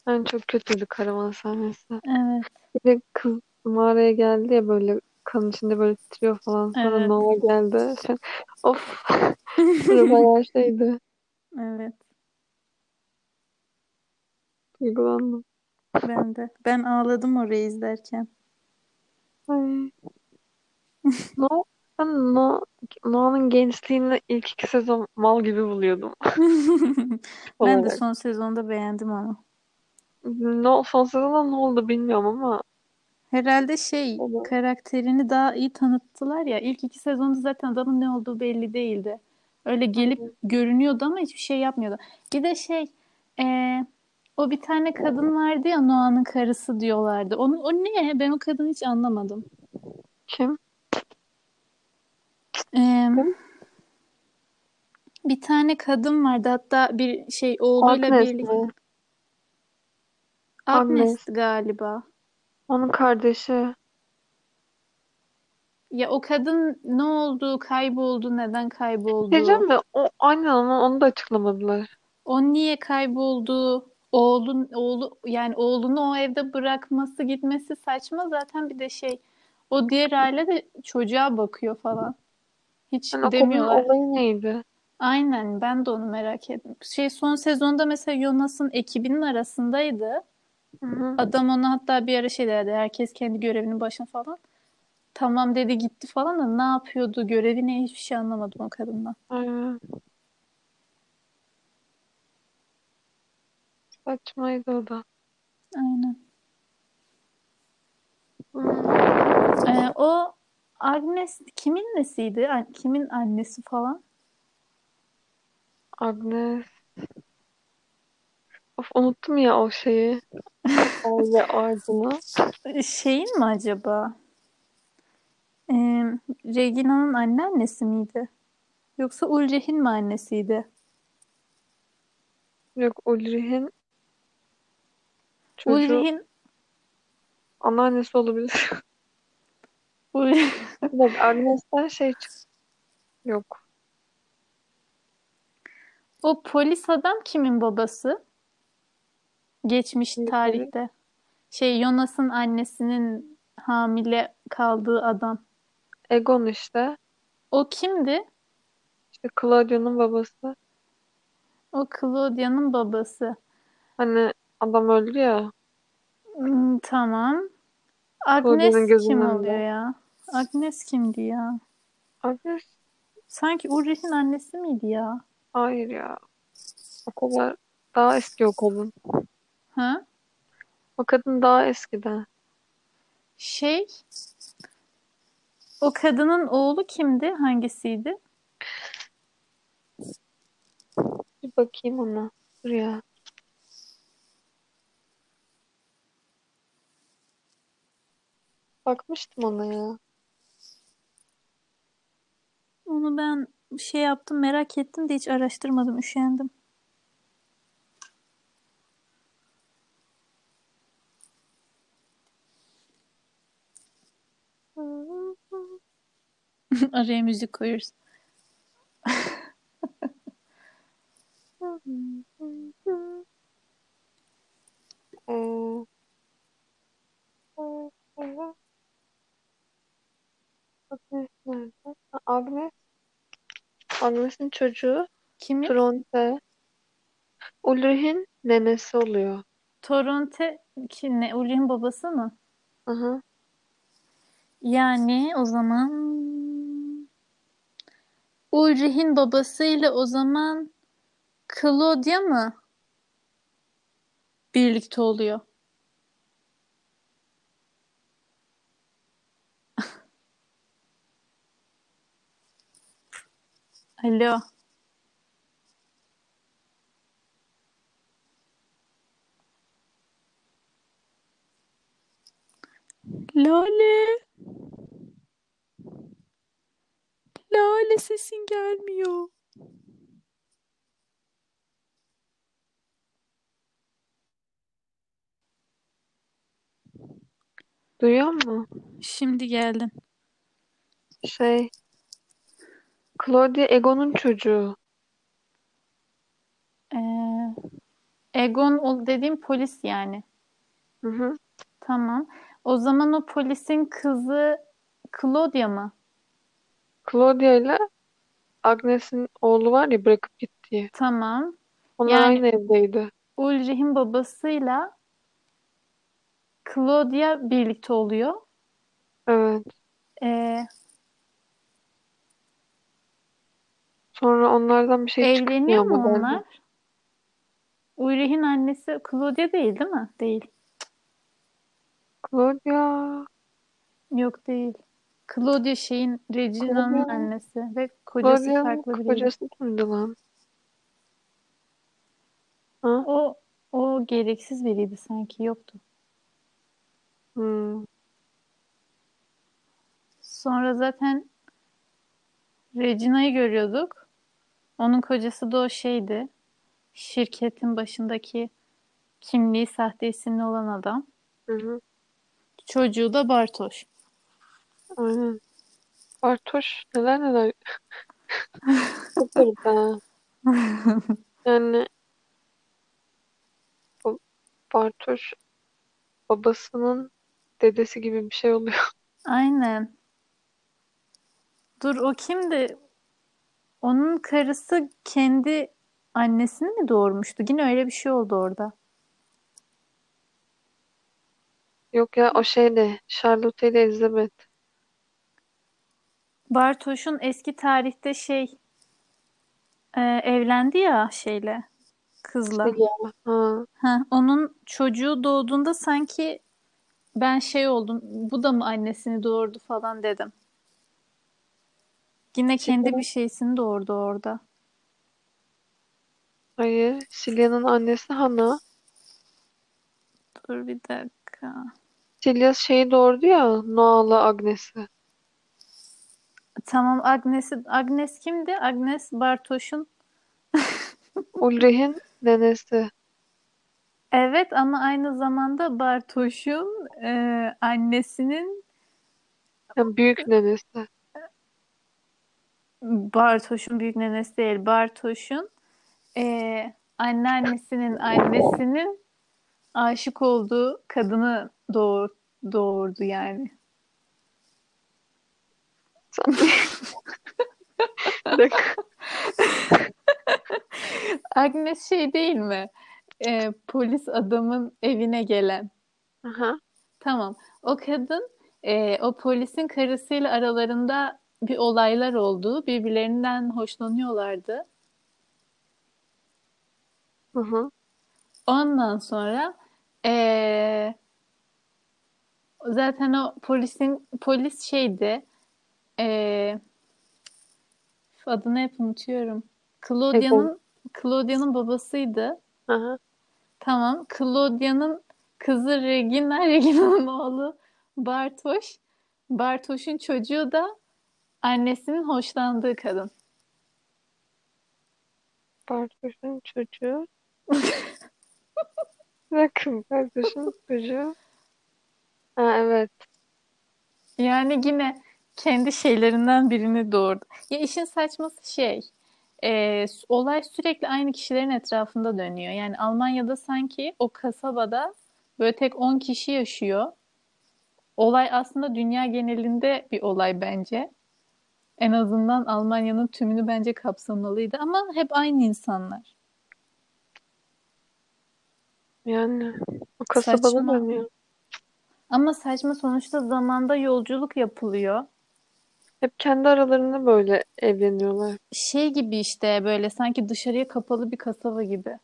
Speaker 1: Yani çok kötüydü karavan sahnesi.
Speaker 2: Evet.
Speaker 1: Bir de kız mağaraya geldi ya böyle kanın içinde böyle titriyor falan. Sonra
Speaker 2: Evet.
Speaker 1: Noah geldi. Of. Böyle bayağı şeydi.
Speaker 2: Evet.
Speaker 1: Duygulandım.
Speaker 2: Ben de. Ben ağladım orayı izlerken.
Speaker 1: Ay. Noah, ben Noah, Noah'nın gençliğini ilk iki sezon mal gibi buluyordum.
Speaker 2: Ben de son sezonda beğendim onu.
Speaker 1: No, son sezonda ne oldu bilmiyorum ama
Speaker 2: Herhalde şey
Speaker 1: Olur.
Speaker 2: karakterini daha iyi tanıttılar ya. İlk iki sezonda zaten adamın ne olduğu belli değildi. Öyle gelip görünüyordu ama hiçbir şey yapmıyordu. Bir de şey eee, o bir tane kadın vardı ya Noah'nın karısı diyorlardı. Onun, o ne? Ben o kadını hiç anlamadım.
Speaker 1: kim?
Speaker 2: Eee,
Speaker 1: Kim?
Speaker 2: bir tane kadın vardı hatta bir şey oğluyla
Speaker 1: Agnes
Speaker 2: birlikte.
Speaker 1: mi?
Speaker 2: Agnes
Speaker 1: Agnes.
Speaker 2: galiba.
Speaker 1: Onun kardeşi.
Speaker 2: Ya o kadın ne oldu, kayboldu, neden kayboldu?
Speaker 1: Diyeceğim de o aynen onu, onu da açıklamadılar.
Speaker 2: O niye kayboldu? Oğlun oğlu yani oğlunu o evde bırakması gitmesi saçma zaten bir de şey o diğer aile de çocuğa bakıyor falan. Hiç
Speaker 1: Yani
Speaker 2: demiyorlar.
Speaker 1: olayı neydi?
Speaker 2: Aynen ben de onu merak ettim. Şey son sezonda mesela Jonas'ın ekibinin arasındaydı.
Speaker 1: Hı hı.
Speaker 2: Adam ona hatta bir ara şey dedi. Herkes kendi görevinin başına falan. Tamam dedi gitti falan da ne yapıyordu? Görevi ne? Hiçbir şey anlamadım o kadından.
Speaker 1: Aynen. Saçmaydı o da.
Speaker 2: Aynen.
Speaker 1: Hmm.
Speaker 2: Ee, o Agnes kimin nesiydi? Kimin annesi falan?
Speaker 1: Agnes. Of unuttum ya o şeyi. Aile ağacını.
Speaker 2: Şeyin mi acaba? Ee, Regina'nın anneannesi miydi? Yoksa Ulrih'in mi annesiydi?
Speaker 1: Yok Ulrich'in çocuğu
Speaker 2: Ulrih'in
Speaker 1: anneannesi olabilir.
Speaker 2: Ulrih...
Speaker 1: Bak Agnes'ten şey çık. Yok.
Speaker 2: O polis adam kimin babası? Geçmiş
Speaker 1: Kimdi?
Speaker 2: tarihte. Şey Jonas'ın annesinin hamile kaldığı adam.
Speaker 1: Egon işte.
Speaker 2: O kimdi?
Speaker 1: İşte Claudio'nun babası.
Speaker 2: O Claudia'nın babası.
Speaker 1: Hani adam öldü ya.
Speaker 2: Hmm, tamam. Agnes
Speaker 1: gözünün
Speaker 2: kim
Speaker 1: önünde.
Speaker 2: oluyor ya? Agnes kimdi ya?
Speaker 1: Agnes.
Speaker 2: Sanki Ulrich'in annesi miydi ya?
Speaker 1: Hayır ya. O kadar daha eski o kadın.
Speaker 2: Ha?
Speaker 1: O kadın daha eskiden.
Speaker 2: Şey, o kadının oğlu kimdi? Hangisiydi?
Speaker 1: Bir bakayım ona. Dur ya. Bakmıştım ona ya.
Speaker 2: Onu ben şey yaptım, merak ettim de hiç araştırmadım, üşendim. Araya müzik koyuyoruz.
Speaker 1: Agnes nerede? Ha, Agnes. Agnes'in çocuğu
Speaker 2: Kimin?
Speaker 1: Tronte. Ulrich'in nenesi oluyor.
Speaker 2: Toronte ki ne? Ulrich'in babası mı?
Speaker 1: Aha.
Speaker 2: Yani o zaman Ulrich'in babasıyla o zaman Claudia mı birlikte oluyor? Alo. Lale. Lale sesin gelmiyor.
Speaker 1: Duyuyor musun?
Speaker 2: Şimdi geldin.
Speaker 1: Şey. Claudia Egon'un çocuğu.
Speaker 2: Egon o dediğim polis yani.
Speaker 1: Hı hı.
Speaker 2: Tamam. O zaman o polisin kızı Claudia mı?
Speaker 1: Claudia ile Agnes'in oğlu var ya bırakıp gittiği.
Speaker 2: Tamam.
Speaker 1: Onlar
Speaker 2: Yani-
Speaker 1: aynı evdeydi.
Speaker 2: Ulrich'in babasıyla Claudia birlikte oluyor.
Speaker 1: Evet.
Speaker 2: Ee,
Speaker 1: Sonra onlardan bir şey çıkmıyor
Speaker 2: evleniyor mu
Speaker 1: ama bence.
Speaker 2: onlar? Ulrich'in annesi Claudia değil değil mi? Değil.
Speaker 1: Claudia.
Speaker 2: Yok değil. Claudia şeyin Regina'nın
Speaker 1: Claudia-
Speaker 2: annesi ve kocası
Speaker 1: Claudia'nın
Speaker 2: farklı biriydi.
Speaker 1: kocası kimdi lan? Ha?
Speaker 2: O o gereksiz biriydi sanki yoktu.
Speaker 1: Hmm.
Speaker 2: Sonra zaten Regina'yı görüyorduk. Onun kocası da o şeydi. Şirketin başındaki kimliği sahte isimli olan adam.
Speaker 1: Hı hı.
Speaker 2: Çocuğu da Bartoş.
Speaker 1: Aynen. Bartoş neler neler. Çok garip ha. Yani Bartoş babasının dedesi gibi bir şey oluyor.
Speaker 2: Aynen. Dur o kimdi? Onun karısı kendi annesini mi doğurmuştu? Yine öyle bir şey oldu orada.
Speaker 1: Yok ya o şeyde Charlotte ile Elizabeth.
Speaker 2: Bartoş'un eski tarihte şey e, evlendi ya şeyle kızla.
Speaker 1: Şey. Ha.
Speaker 2: Ha, onun çocuğu doğduğunda sanki ben şey oldum. Bu da mı annesini doğurdu falan dedim. Yine kendi
Speaker 1: Silya-
Speaker 2: bir şeysini doğurdu orada.
Speaker 1: Hayır. Silya'nın annesi Hana.
Speaker 2: Dur bir dakika.
Speaker 1: Silya şeyi doğurdu ya Noah'la Agnes'i.
Speaker 2: Tamam Agnes'i Agnes kimdi? Agnes Bartoş'un
Speaker 1: Ulrich'in nenesi.
Speaker 2: Evet ama aynı zamanda Bartoş'un e, annesinin
Speaker 1: Yani büyük nenesi.
Speaker 2: Bartoş'un büyük nenesi değil. Bartoş'un e, anneannesinin annesinin aşık olduğu kadını doğur, doğurdu yani. Agnes şey değil mi? E, polis adamın evine gelen.
Speaker 1: Aha.
Speaker 2: Tamam. O kadın e, o polisin karısıyla aralarında bir olaylar oldu. Birbirlerinden hoşlanıyorlardı.
Speaker 1: Hı hı.
Speaker 2: Ondan sonra e, zaten o polisin polis şeydi. E, adını hep unutuyorum. Claudia'nın Claudia'nın babasıydı.
Speaker 1: Aha.
Speaker 2: Tamam. Claudia'nın kızı Regina, Regina'nın oğlu Bartoş. Bartoş'un çocuğu da annesinin hoşlandığı kadın.
Speaker 1: Bartoş'un çocuğu. Bir dakika. Bartoş'un çocuğu. Ha evet.
Speaker 2: Yani yine kendi şeylerinden birini doğurdu. Ya işin saçması şey, e, olay sürekli aynı kişilerin etrafında dönüyor. Yani Almanya'da sanki o kasabada böyle tek 10 kişi yaşıyor. Olay aslında dünya genelinde bir olay bence. En azından Almanya'nın tümünü bence kapsamalıydı ama hep aynı insanlar.
Speaker 1: Yani o kasabada dönüyor.
Speaker 2: Ama saçma sonuçta zamanda yolculuk yapılıyor.
Speaker 1: Hep kendi aralarında böyle evleniyorlar.
Speaker 2: Şey gibi işte böyle sanki dışarıya kapalı bir kasaba gibi.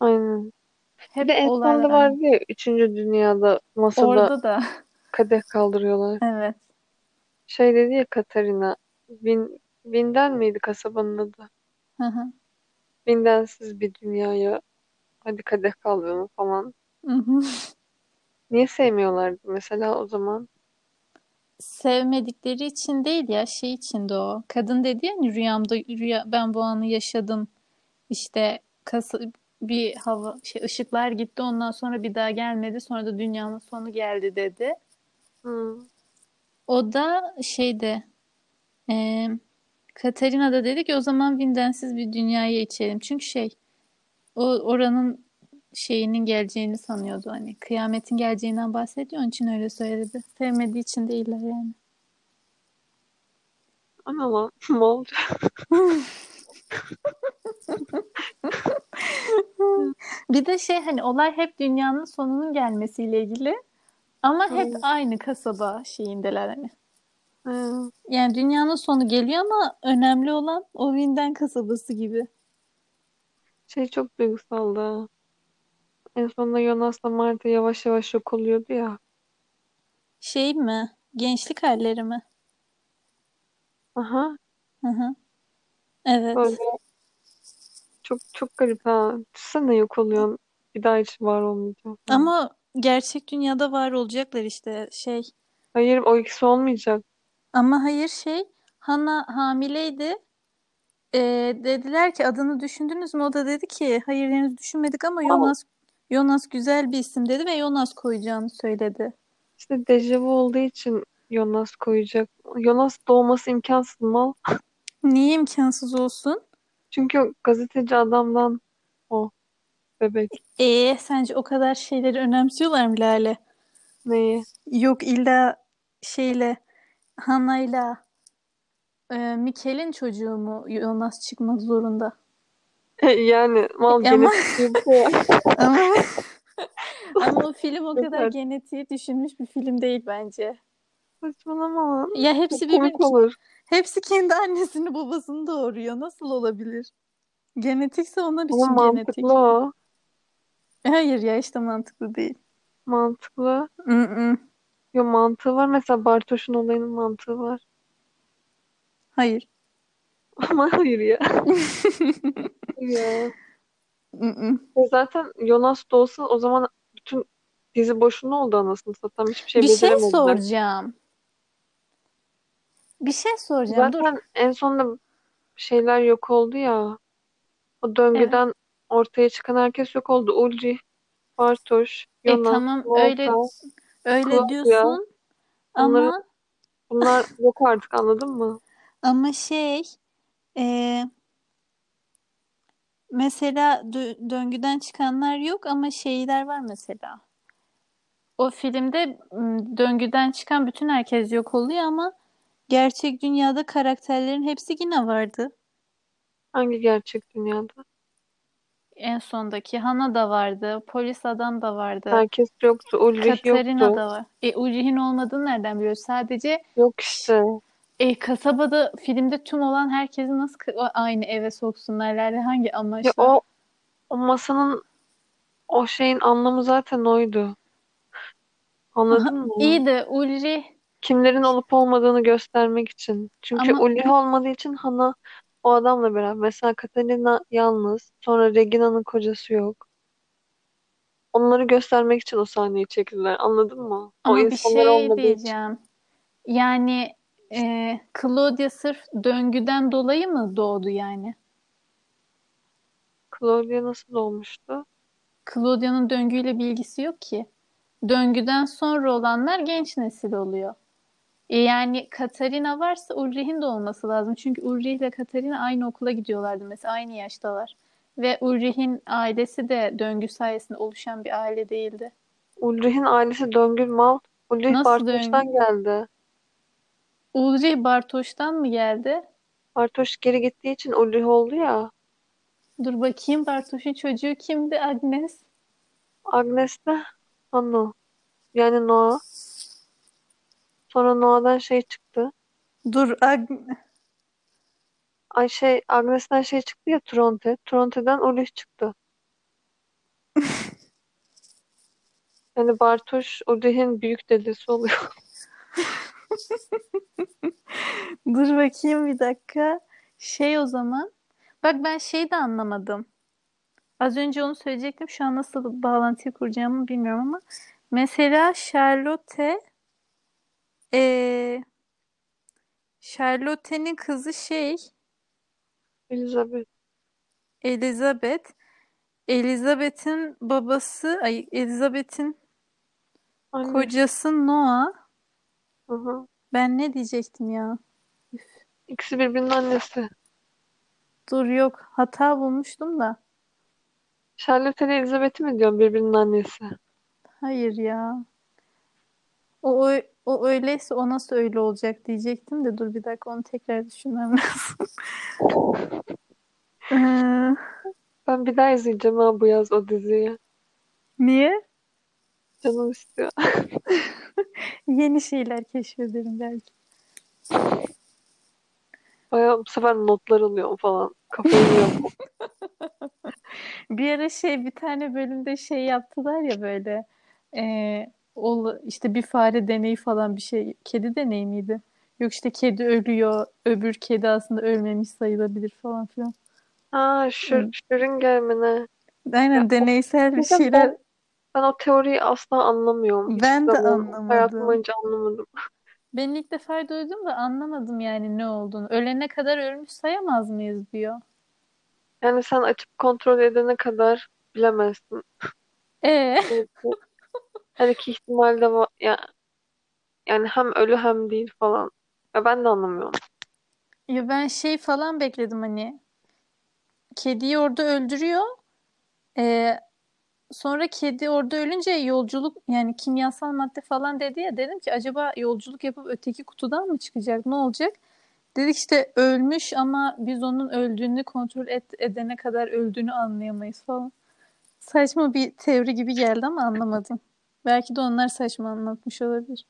Speaker 1: Aynen.
Speaker 2: Hep
Speaker 1: Bir de
Speaker 2: aynı.
Speaker 1: vardı ya Üçüncü Dünyada masada
Speaker 2: Orada da
Speaker 1: kadeh kaldırıyorlar.
Speaker 2: evet.
Speaker 1: Şey dedi ya Katarina. Vin, Vinden miydi kasabanın adı?
Speaker 2: Hı hı.
Speaker 1: Vindensiz bir dünyaya hadi kadeh kaldıralım falan.
Speaker 2: Hı hı.
Speaker 1: Niye sevmiyorlardı mesela o zaman?
Speaker 2: Sevmedikleri için değil ya şey için de o. Kadın dedi ya hani rüyamda rüya ben bu anı yaşadım. İşte kasa, bir hava şey ışıklar gitti ondan sonra bir daha gelmedi. Sonra da dünyanın sonu geldi dedi.
Speaker 1: Hı.
Speaker 2: O da şeyde e, Katarina da dedi ki o zaman Vindensiz bir dünyaya içelim. Çünkü şey o oranın şeyinin geleceğini sanıyordu hani. Kıyametin geleceğinden bahsediyor. Onun için öyle söyledi. Sevmediği için değiller yani.
Speaker 1: Ana lan ne oldu?
Speaker 2: Bir de şey hani olay hep dünyanın sonunun gelmesiyle ilgili. Ama hep aynı kasaba şeyindeler hani.
Speaker 1: Hı.
Speaker 2: Yani dünyanın sonu geliyor ama önemli olan o Vinden kasabası gibi.
Speaker 1: Şey çok duygusaldı. En sonunda Jonas'la Marta yavaş yavaş yok oluyordu ya.
Speaker 2: Şey mi? Gençlik halleri mi?
Speaker 1: Aha.
Speaker 2: Hı hı. Evet.
Speaker 1: Böyle çok çok garip ha. Düşünsene yok oluyorsun. Bir daha hiç var olmayacak. falan.
Speaker 2: Ama gerçek dünyada var olacaklar işte şey.
Speaker 1: Hayır o ikisi olmayacak.
Speaker 2: Ama hayır şey Hana hamileydi. Ee, dediler ki adını düşündünüz mü? O da dedi ki hayır henüz düşünmedik ama Jonas Jonas güzel bir isim dedi ve Jonas koyacağını söyledi.
Speaker 1: İşte dejavu olduğu için Jonas koyacak. Jonas doğması imkansız mal.
Speaker 2: Niye imkansız olsun?
Speaker 1: Çünkü o gazeteci adamdan o bebek.
Speaker 2: Ee, sence o kadar şeyleri önemsiyorlar mı Lale?
Speaker 1: Neyi?
Speaker 2: Yok illa şeyle Hanna'yla e, Mikel'in çocuğu mu Jonas çıkmak zorunda?
Speaker 1: Yani mal
Speaker 2: Ama-
Speaker 1: genetik bir şey.
Speaker 2: Ama ama o film o kadar genetiği düşünmüş bir film değil bence.
Speaker 1: Saçmalama.
Speaker 2: Ya hepsi
Speaker 1: Çok komik olur.
Speaker 2: hepsi kendi annesini babasını doğuruyor. Nasıl olabilir? Genetikse onlar
Speaker 1: Ama
Speaker 2: için genetik.
Speaker 1: mantıklı o.
Speaker 2: Hayır ya işte mantıklı değil.
Speaker 1: Mantıklı.
Speaker 2: Mm-mm.
Speaker 1: Yo mantığı var. Mesela Bartoş'un olayının mantığı var.
Speaker 2: Hayır.
Speaker 1: Ama hayır ya. Ya.
Speaker 2: Mm-mm.
Speaker 1: E zaten Jonas da olsa o zaman bütün dizi boşuna oldu anasını satayım. Hiçbir şey
Speaker 2: Bir şey
Speaker 1: beceremediler.
Speaker 2: soracağım. Bir şey soracağım. Dur.
Speaker 1: Zaten en sonunda şeyler yok oldu ya. O döngüden ortaya çıkan herkes yok oldu. Ulci, Bartoş,
Speaker 2: E
Speaker 1: Jonas,
Speaker 2: tamam öyle öyle
Speaker 1: Claudia.
Speaker 2: diyorsun ama
Speaker 1: Bunlar yok artık anladın mı?
Speaker 2: ama şey e, mesela dö- döngüden çıkanlar yok ama şeyler var mesela. O filmde döngüden çıkan bütün herkes yok oluyor ama gerçek dünyada karakterlerin hepsi yine vardı.
Speaker 1: Hangi gerçek dünyada?
Speaker 2: En sondaki Hana da vardı, polis adam da vardı.
Speaker 1: Herkes yoktu. Ulrich
Speaker 2: Katarina
Speaker 1: yoktu.
Speaker 2: da var. E Ulrich'in olmadığını nereden biliyoruz? Sadece
Speaker 1: Yok işte.
Speaker 2: e, kasabada filmde tüm olan herkesi nasıl aynı eve soksunlar? Yani hangi
Speaker 1: Ya
Speaker 2: amaçla?
Speaker 1: o o masanın o şeyin anlamı zaten oydu. Anladın mı?
Speaker 2: İyi de Ulrich
Speaker 1: Kimlerin olup olmadığını göstermek için. Çünkü
Speaker 2: Ama-
Speaker 1: Ulrich olmadığı için Hana o adamla beraber. Mesela Katalina yalnız. Sonra Regina'nın kocası yok. Onları göstermek için o sahneyi çektiler. Anladın mı? O
Speaker 2: ama bir
Speaker 1: insanlar
Speaker 2: şey
Speaker 1: olmadığı için.
Speaker 2: diyeceğim. Yani e, Claudia sırf döngüden dolayı mı doğdu yani?
Speaker 1: Claudia nasıl olmuştu?
Speaker 2: Claudia'nın döngüyle bir ilgisi yok ki. Döngüden sonra olanlar genç nesil oluyor. E yani Katarina varsa Ulrich'in de olması lazım. Çünkü Ulrich ile Katarina aynı okula gidiyorlardı mesela aynı yaştalar. Ve Ulrich'in ailesi de döngü sayesinde oluşan bir aile değildi.
Speaker 1: Ulrich'in ailesi döngül mal. Ulrich
Speaker 2: Nasıl
Speaker 1: Bartoş'tan geldi.
Speaker 2: Ulrich Bartoş'tan mı geldi?
Speaker 1: Bartoş geri gittiği için Ulrich oldu ya.
Speaker 2: Dur bakayım Bartoş'un çocuğu kimdi? Agnes.
Speaker 1: Agnes de Hanno. Yani Noah. Sonra Noah'dan şey çıktı.
Speaker 2: Dur Ag
Speaker 1: Ay şey Agnes'ten şey çıktı ya Tronte. Tronte'den Ulrich çıktı. Yani Bartoş Ulrich'in büyük dedesi oluyor.
Speaker 2: Dur bakayım bir dakika. Şey o zaman. Bak ben şey de anlamadım. Az önce onu söyleyecektim. Şu an nasıl bağlantıyı kuracağımı bilmiyorum ama. Mesela Charlotte eee Charlotte'nin kızı şey
Speaker 1: Elizabeth.
Speaker 2: Elizabeth. Elizabeth'in babası ay Elizabeth'in
Speaker 1: Anne.
Speaker 2: kocası Noah.
Speaker 1: Hı hı.
Speaker 2: Ben ne diyecektim ya?
Speaker 1: İkisi birbirinin annesi.
Speaker 2: Dur yok. Hata bulmuştum da.
Speaker 1: Charlotte ile Elizabeth'i mi diyorsun birbirinin annesi?
Speaker 2: Hayır ya. O, o, o öyleyse o nasıl öyle olacak diyecektim de dur bir dakika onu tekrar düşünmem lazım. Ee,
Speaker 1: Ben bir daha izleyeceğim ha bu yaz o diziyi.
Speaker 2: niye?
Speaker 1: Canım istiyor.
Speaker 2: Yeni şeyler keşfederim belki.
Speaker 1: Bayağı bu sefer notlar alıyorum falan. Kafayı yiyorum.
Speaker 2: Bir ara şey bir tane bölümde şey yaptılar ya böyle e, ol, işte bir fare deneyi falan bir şey. Kedi deneyi miydi? Yok işte kedi ölüyor. Öbür kedi aslında ölmemiş sayılabilir falan filan.
Speaker 1: Ha şür, mi ne?
Speaker 2: Aynen
Speaker 1: Ya,
Speaker 2: deneysel bir
Speaker 1: Neden
Speaker 2: şeyler.
Speaker 1: ben, ben o teoriyi asla anlamıyorum. Hiçbir
Speaker 2: Ben de
Speaker 1: zaman hayatım
Speaker 2: anlamadım.
Speaker 1: boyunca anlamadım.
Speaker 2: Ben ilk defa duydum da anlamadım yani ne olduğunu. Ölene kadar ölmüş sayamaz mıyız diyor.
Speaker 1: Yani sen açıp kontrol edene kadar bilemezsin.
Speaker 2: E
Speaker 1: bu- Her iki ihtimal de var. Ya, yani hem ölü hem değil falan. Ya ben de anlamıyorum.
Speaker 2: ya ben şey falan bekledim hani. Kediyi orada öldürüyor. E, sonra kedi orada ölünce yolculuk yani kimyasal madde falan dedi ya. Dedim ki acaba yolculuk yapıp öteki kutudan mı çıkacak? Ne olacak? Dedik işte ölmüş ama biz onun öldüğünü kontrol et, edene kadar öldüğünü anlayamayız falan. Saçma bir teori gibi geldi ama anlamadım. Belki de onlar saçma anlatmış olabilir.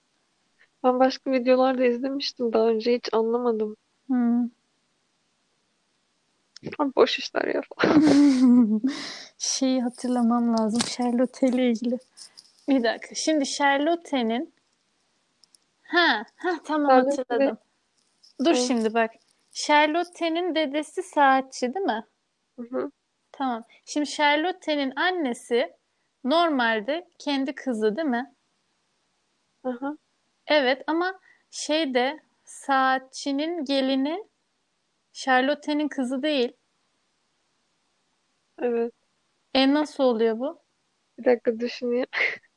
Speaker 1: Ben başka videolarda izlemiştim daha önce hiç anlamadım.
Speaker 2: Hmm.
Speaker 1: Ama boş işler ya.
Speaker 2: Şeyi hatırlamam lazım Charlotte ile ilgili. Bir dakika. Şimdi Charlotte'nin ha ha tamam
Speaker 1: Charlotte
Speaker 2: hatırladım. Dur
Speaker 1: Hı.
Speaker 2: şimdi bak. Charlotte'nin dedesi saatçi değil mi?
Speaker 1: Hı hı.
Speaker 2: Tamam. Şimdi Charlotte'nin annesi normalde kendi kızı değil mi?
Speaker 1: Aha,
Speaker 2: Evet ama şeyde saatçinin gelini Charlotte'nin kızı değil.
Speaker 1: evet.
Speaker 2: E nasıl oluyor bu?
Speaker 1: Bir dakika düşüneyim.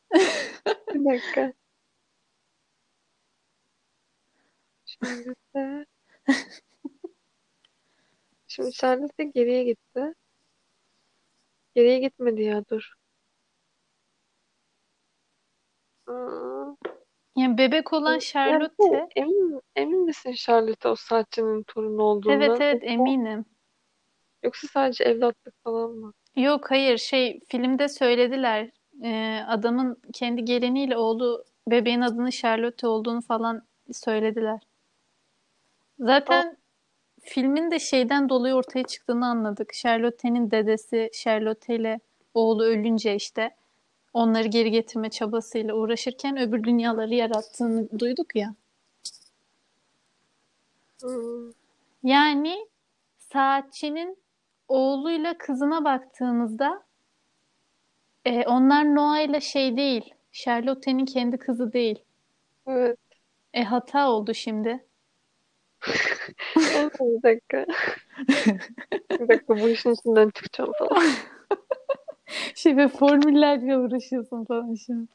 Speaker 1: Bir dakika. Şimdi de... Şimdi Charlotte geriye gitti. Geriye gitmedi ya dur. Aa,
Speaker 2: Yani bebek olan
Speaker 1: yani
Speaker 2: Charlotte.
Speaker 1: emin, emin misin Charlotte o saatçinin torunu
Speaker 2: Evet
Speaker 1: olduğundan?
Speaker 2: evet
Speaker 1: Yoksa,
Speaker 2: eminim.
Speaker 1: yoksa sadece evlatlık falan mı?
Speaker 2: Yok hayır şey filmde söylediler. Ee, adamın kendi geliniyle oğlu bebeğin adını Charlotte olduğunu falan söylediler. Zaten filmin de şeyden dolayı ortaya çıktığını anladık. Charlotte'nin dedesi Charlotte ile oğlu ölünce işte onları geri getirme çabasıyla uğraşırken öbür dünyaları yarattığını duyduk ya.
Speaker 1: hmm,
Speaker 2: Yani saatçinin oğluyla kızına baktığımızda e, onlar Noah ile şey değil. Charlotte'nin kendi kızı değil.
Speaker 1: evet.
Speaker 2: E hata oldu şimdi.
Speaker 1: Bir dakika. Bir dakika bu işin içinden çıkacağım falan.
Speaker 2: Şey ve formüllerle uğraşıyorsun falan şimdi.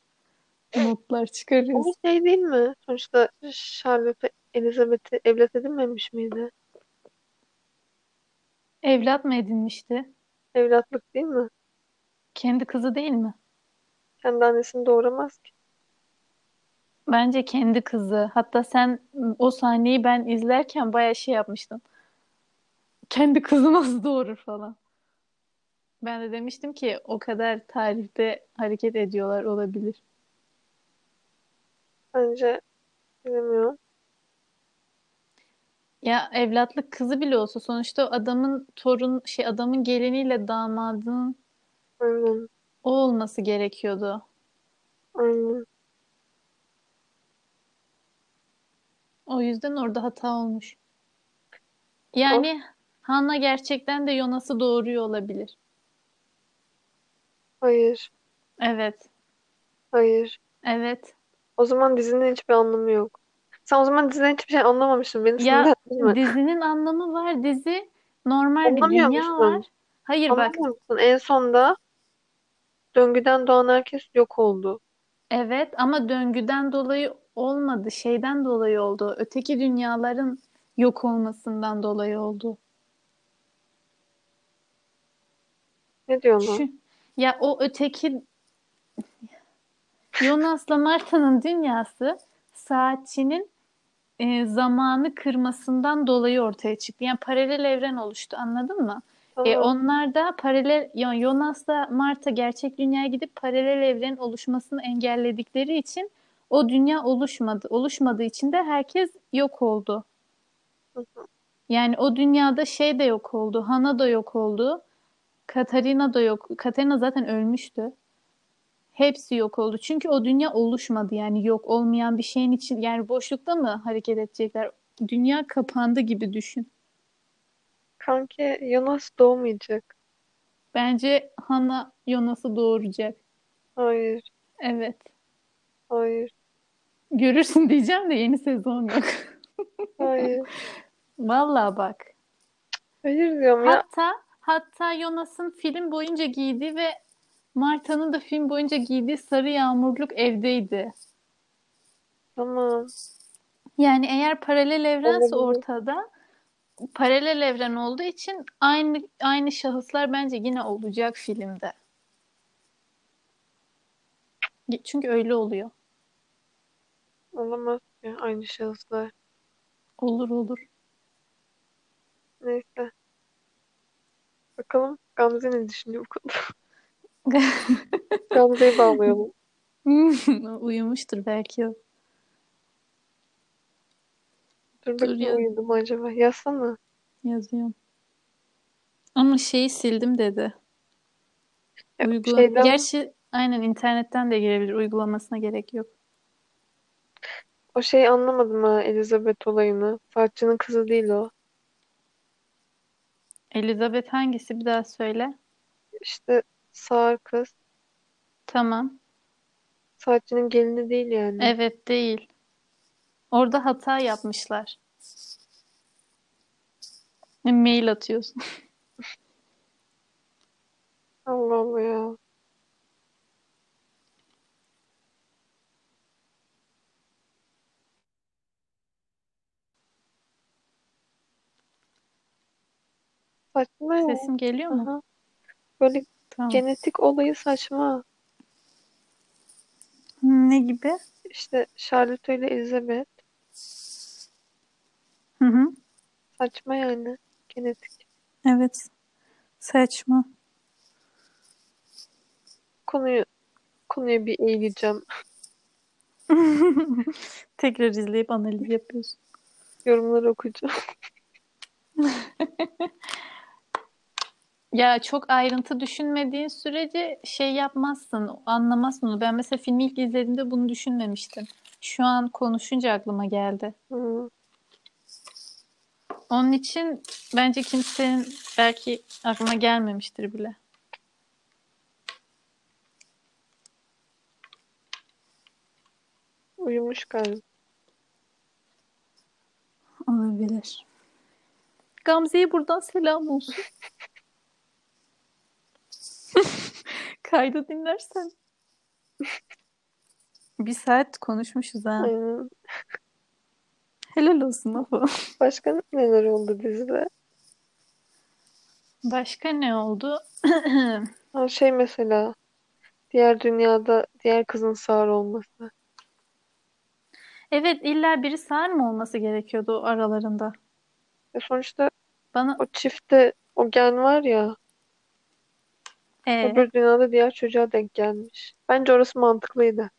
Speaker 2: Notlar çıkarıyorsun.
Speaker 1: şey değil mi? Sonuçta Charlotte Elizabeth'i evlat edinmemiş miydi?
Speaker 2: Evlat mı edinmişti?
Speaker 1: Evlatlık değil mi?
Speaker 2: Kendi kızı değil mi?
Speaker 1: Kendi annesini doğuramaz ki.
Speaker 2: Bence kendi kızı. Hatta sen o sahneyi ben izlerken bayağı şey yapmıştın. Kendi kızı nasıl doğurur falan. Ben de demiştim ki o kadar tarihte hareket ediyorlar olabilir.
Speaker 1: Bence bilemiyorum.
Speaker 2: Ya evlatlık kızı bile olsa sonuçta adamın torun şey adamın geliniyle damadının
Speaker 1: Aynen.
Speaker 2: o olması gerekiyordu.
Speaker 1: Aynen.
Speaker 2: O yüzden orada hata olmuş. Yani Hanna gerçekten de Jonas'ı doğuruyor olabilir.
Speaker 1: Hayır.
Speaker 2: Evet.
Speaker 1: Hayır.
Speaker 2: Evet.
Speaker 1: O zaman dizinin hiçbir anlamı yok. Sen o zaman diziden hiçbir şey anlamamışsın. Beni
Speaker 2: Ya
Speaker 1: sinirlendirme.
Speaker 2: dizinin anlamı var. Dizi normal bir
Speaker 1: Anlamıyor
Speaker 2: dünya var. Hayır bak.
Speaker 1: Anlamıyor musun? En sonda döngüden doğan herkes yok oldu.
Speaker 2: Evet ama döngüden dolayı olmadı. Şeyden dolayı oldu. Öteki dünyaların yok olmasından dolayı oldu.
Speaker 1: Ne diyorsun lan?
Speaker 2: Ya o öteki Jonas'la Marta'nın dünyası saatçinin e, zamanı kırmasından dolayı ortaya çıktı. Yani paralel evren oluştu anladın mı? E, onlar da paralel yani Jonas'la Marta gerçek dünyaya gidip paralel evrenin oluşmasını engelledikleri için o dünya oluşmadı. Oluşmadığı için de herkes yok oldu. Yani o dünyada şey de yok oldu. Hana da yok oldu. Katarina da yok. Katarina zaten ölmüştü. Hepsi yok oldu. Çünkü o dünya oluşmadı. Yani yok olmayan bir şeyin için yani boşlukta mı hareket edecekler? Dünya kapandı gibi düşün.
Speaker 1: Kanki Jonas doğmayacak.
Speaker 2: Bence Hana Jonas'ı doğuracak.
Speaker 1: Hayır.
Speaker 2: Evet.
Speaker 1: Hayır.
Speaker 2: Görürsün diyeceğim de yeni sezon yok.
Speaker 1: Hayır.
Speaker 2: Vallahi bak.
Speaker 1: Hayır diyorum ya.
Speaker 2: Hatta hatta Jonas'ın film boyunca giydiği ve Marta'nın da film boyunca giydiği sarı yağmurluk evdeydi.
Speaker 1: Tamam.
Speaker 2: Yani eğer paralel evrense
Speaker 1: Olabilir.
Speaker 2: ortada paralel evren olduğu için aynı aynı şahıslar bence yine olacak filmde. Çünkü öyle oluyor.
Speaker 1: Olamaz ya. Aynı şahıslar.
Speaker 2: Olur olur.
Speaker 1: Neyse. Bakalım Gamze ne düşünüyor bu konuda? Gamze'yi bağlayalım.
Speaker 2: Uyumuştur belki o.
Speaker 1: Dur
Speaker 2: Dur
Speaker 1: bakayım
Speaker 2: ya.
Speaker 1: uyudu mu acaba? Yazsana.
Speaker 2: Yazıyorum. Ama şeyi sildim dedi.
Speaker 1: Ya,
Speaker 2: Uygula-
Speaker 1: şeyden-
Speaker 2: Gerçi aynen internetten de girebilir. Uygulamasına gerek yok.
Speaker 1: O şeyi anlamadım ha Elizabeth olayını. Saatçının kızı değil o.
Speaker 2: Elizabeth hangisi bir daha söyle.
Speaker 1: İşte sağır kız.
Speaker 2: Tamam.
Speaker 1: Saatçinin gelini değil yani.
Speaker 2: Evet değil. Orada hata yapmışlar. Mail atıyorsun.
Speaker 1: Allah Allah ya. Saçma ya.
Speaker 2: Sesim geliyor mu?
Speaker 1: Aha. Böyle
Speaker 2: Tamam.
Speaker 1: genetik olayı saçma.
Speaker 2: Ne gibi?
Speaker 1: İşte Charlotte ile Elizabeth.
Speaker 2: Hı hı.
Speaker 1: Saçma yani. Genetik.
Speaker 2: Evet. Saçma.
Speaker 1: Konuyu konuya bir eğileceğim.
Speaker 2: Tekrar izleyip analiz yapıyorsun.
Speaker 1: Yorumları okuyacağım.
Speaker 2: Ya çok ayrıntı düşünmediğin sürece şey yapmazsın, anlamazsın onu. Ben mesela filmi ilk izlediğimde bunu düşünmemiştim. Şu an konuşunca aklıma geldi.
Speaker 1: Hı.
Speaker 2: Onun için bence kimsenin belki aklına gelmemiştir bile.
Speaker 1: Uyumuş galiba.
Speaker 2: Olabilir. Gamze'ye buradan selam olsun. Kaydı dinlersen. Bir saat konuşmuşuz ha.
Speaker 1: Aynen.
Speaker 2: Helal olsun Apo.
Speaker 1: Başka neler oldu dizide?
Speaker 2: Başka ne oldu?
Speaker 1: Ha, şey mesela diğer dünyada diğer kızın sağır olması.
Speaker 2: Evet illa biri sağır mı olması gerekiyordu aralarında?
Speaker 1: E sonuçta
Speaker 2: Bana
Speaker 1: o çifte o gen var ya
Speaker 2: Ee,
Speaker 1: öbür dünyada diğer çocuğa denk gelmiş. Bence orası mantıklıydı.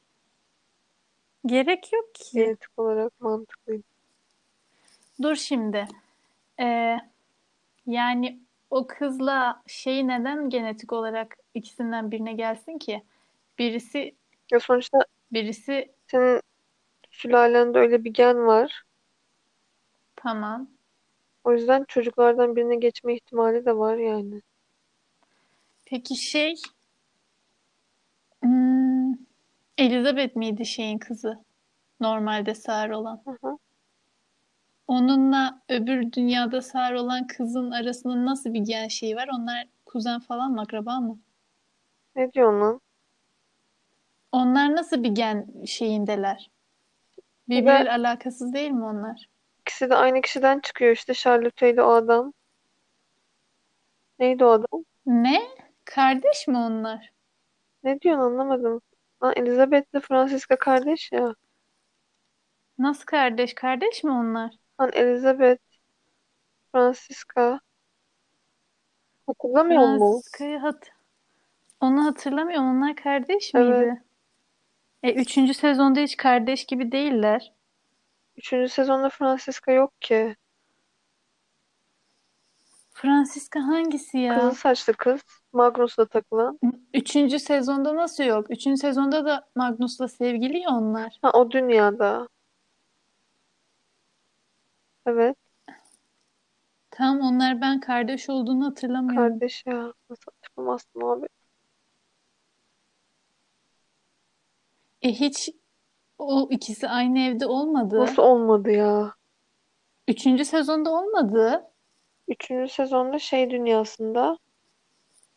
Speaker 2: gerek yok ki.
Speaker 1: Genetik olarak mantıklıydı.
Speaker 2: Dur şimdi. Ee, yani o kızla şey neden genetik olarak ikisinden birine gelsin ki? Birisi
Speaker 1: Ya sonuçta
Speaker 2: birisi
Speaker 1: senin sülalende öyle bir gen var.
Speaker 2: tamam.
Speaker 1: O yüzden çocuklardan birine geçme ihtimali de var yani.
Speaker 2: Peki şey hmm, Elizabeth miydi şeyin kızı? Normalde sağır olan.
Speaker 1: Hı hı.
Speaker 2: Onunla öbür dünyada sağır olan kızın arasında nasıl bir gen şeyi var? Onlar kuzen falan mı, akraba mı?
Speaker 1: Ne diyorsun lan?
Speaker 2: Onlar nasıl bir gen şeyindeler? Birbirleriyle alakasız değil mi onlar?
Speaker 1: İkisi de aynı kişiden çıkıyor işte Charlotte ile o adam. Neydi o adam?
Speaker 2: Ne? Kardeş mi onlar?
Speaker 1: Ne diyorsun anlamadım. Lan Elizabeth'le Francisca kardeş ya.
Speaker 2: Nasıl kardeş? Kardeş mi onlar?
Speaker 1: Lan Elizabeth, Francisca. Hatırlamıyor musun?
Speaker 2: Francisca'yı hat onu hatırlamıyorum. Onlar kardeş
Speaker 1: Evet.
Speaker 2: miydi? E, üçüncü sezonda hiç kardeş gibi değiller.
Speaker 1: Üçüncü sezonda Francisca yok ki.
Speaker 2: Francisca hangisi ya?
Speaker 1: Kızıl saçlı kız. Magnus'la takılan.
Speaker 2: Üçüncü sezonda nasıl yok? Üçüncü sezonda da Magnus'la sevgili ya onlar.
Speaker 1: Ha o dünyada. Evet.
Speaker 2: Tamam onlar ben kardeş olduğunu hatırlamıyorum.
Speaker 1: Kardeş ya. Nasıl hatırlamazsın abi?
Speaker 2: E hiç o ikisi aynı evde olmadı.
Speaker 1: Nasıl olmadı ya?
Speaker 2: Üçüncü sezonda olmadı.
Speaker 1: Üçüncü sezonda şey dünyasında.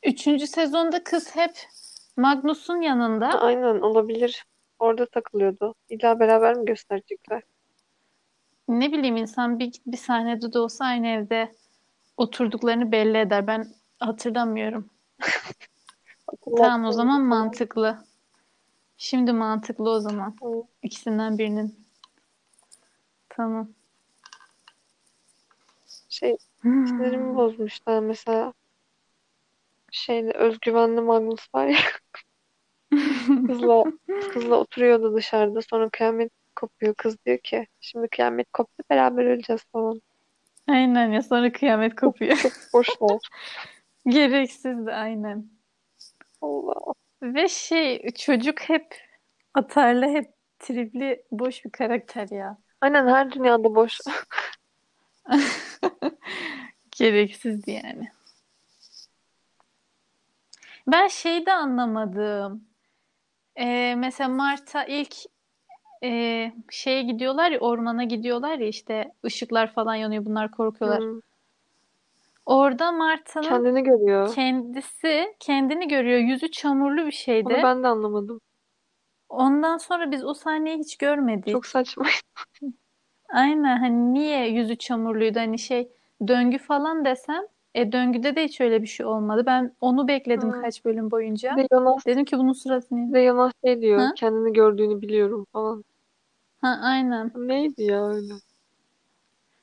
Speaker 2: Üçüncü sezonda kız hep Magnus'un yanında.
Speaker 1: aynen olabilir. Orada takılıyordu. İlla beraber mi gösterecekler?
Speaker 2: Ne bileyim insan bir, bir sahnede de olsa aynı evde oturduklarını belli eder. Ben hatırlamıyorum. Tamam o zaman mantıklı. Şimdi mantıklı o zaman.
Speaker 1: Hı.
Speaker 2: İkisinden birinin. Tamam.
Speaker 1: Şey sinirimi bozmuşlar mesela. Şeyde özgüvenli Magnus var ya. Kızla, kızla oturuyordu dışarıda. Sonra kıyamet kopuyor. Kız diyor ki şimdi kıyamet koptu beraber öleceğiz falan.
Speaker 2: Aynen ya sonra kıyamet kopuyor.
Speaker 1: Çok boşlar.
Speaker 2: Gereksiz de aynen.
Speaker 1: Allah.
Speaker 2: Ve şey çocuk hep atarlı hep tripli boş bir karakter ya.
Speaker 1: Aynen her dünyada boş.
Speaker 2: Gereksizdi yani. Ben şeyi de anlamadım. Ee, mesela Mart'a ilk e, şeye gidiyorlar ya ormana gidiyorlar ya işte ışıklar falan yanıyor bunlar korkuyorlar.
Speaker 1: Hmm.
Speaker 2: Orada Marta'nın
Speaker 1: Kendini görüyor.
Speaker 2: kendisi kendini görüyor. Yüzü çamurlu bir
Speaker 1: Onu
Speaker 2: şeydi.
Speaker 1: ben de anlamadım.
Speaker 2: Ondan sonra biz o sahneyi hiç görmedik.
Speaker 1: Çok saçma.
Speaker 2: Aynen hani niye yüzü çamurluydu hani şey döngü falan desem e döngüde de hiç öyle bir şey olmadı. Ben onu bekledim
Speaker 1: Hı.
Speaker 2: kaç bölüm boyunca.
Speaker 1: De Jonas,
Speaker 2: Dedim ki bunun
Speaker 1: bir
Speaker 2: ne?
Speaker 1: Jonas şey diyor.
Speaker 2: Ha?
Speaker 1: Kendini gördüğünü biliyorum falan.
Speaker 2: Ha aynen.
Speaker 1: Neydi ya öyle?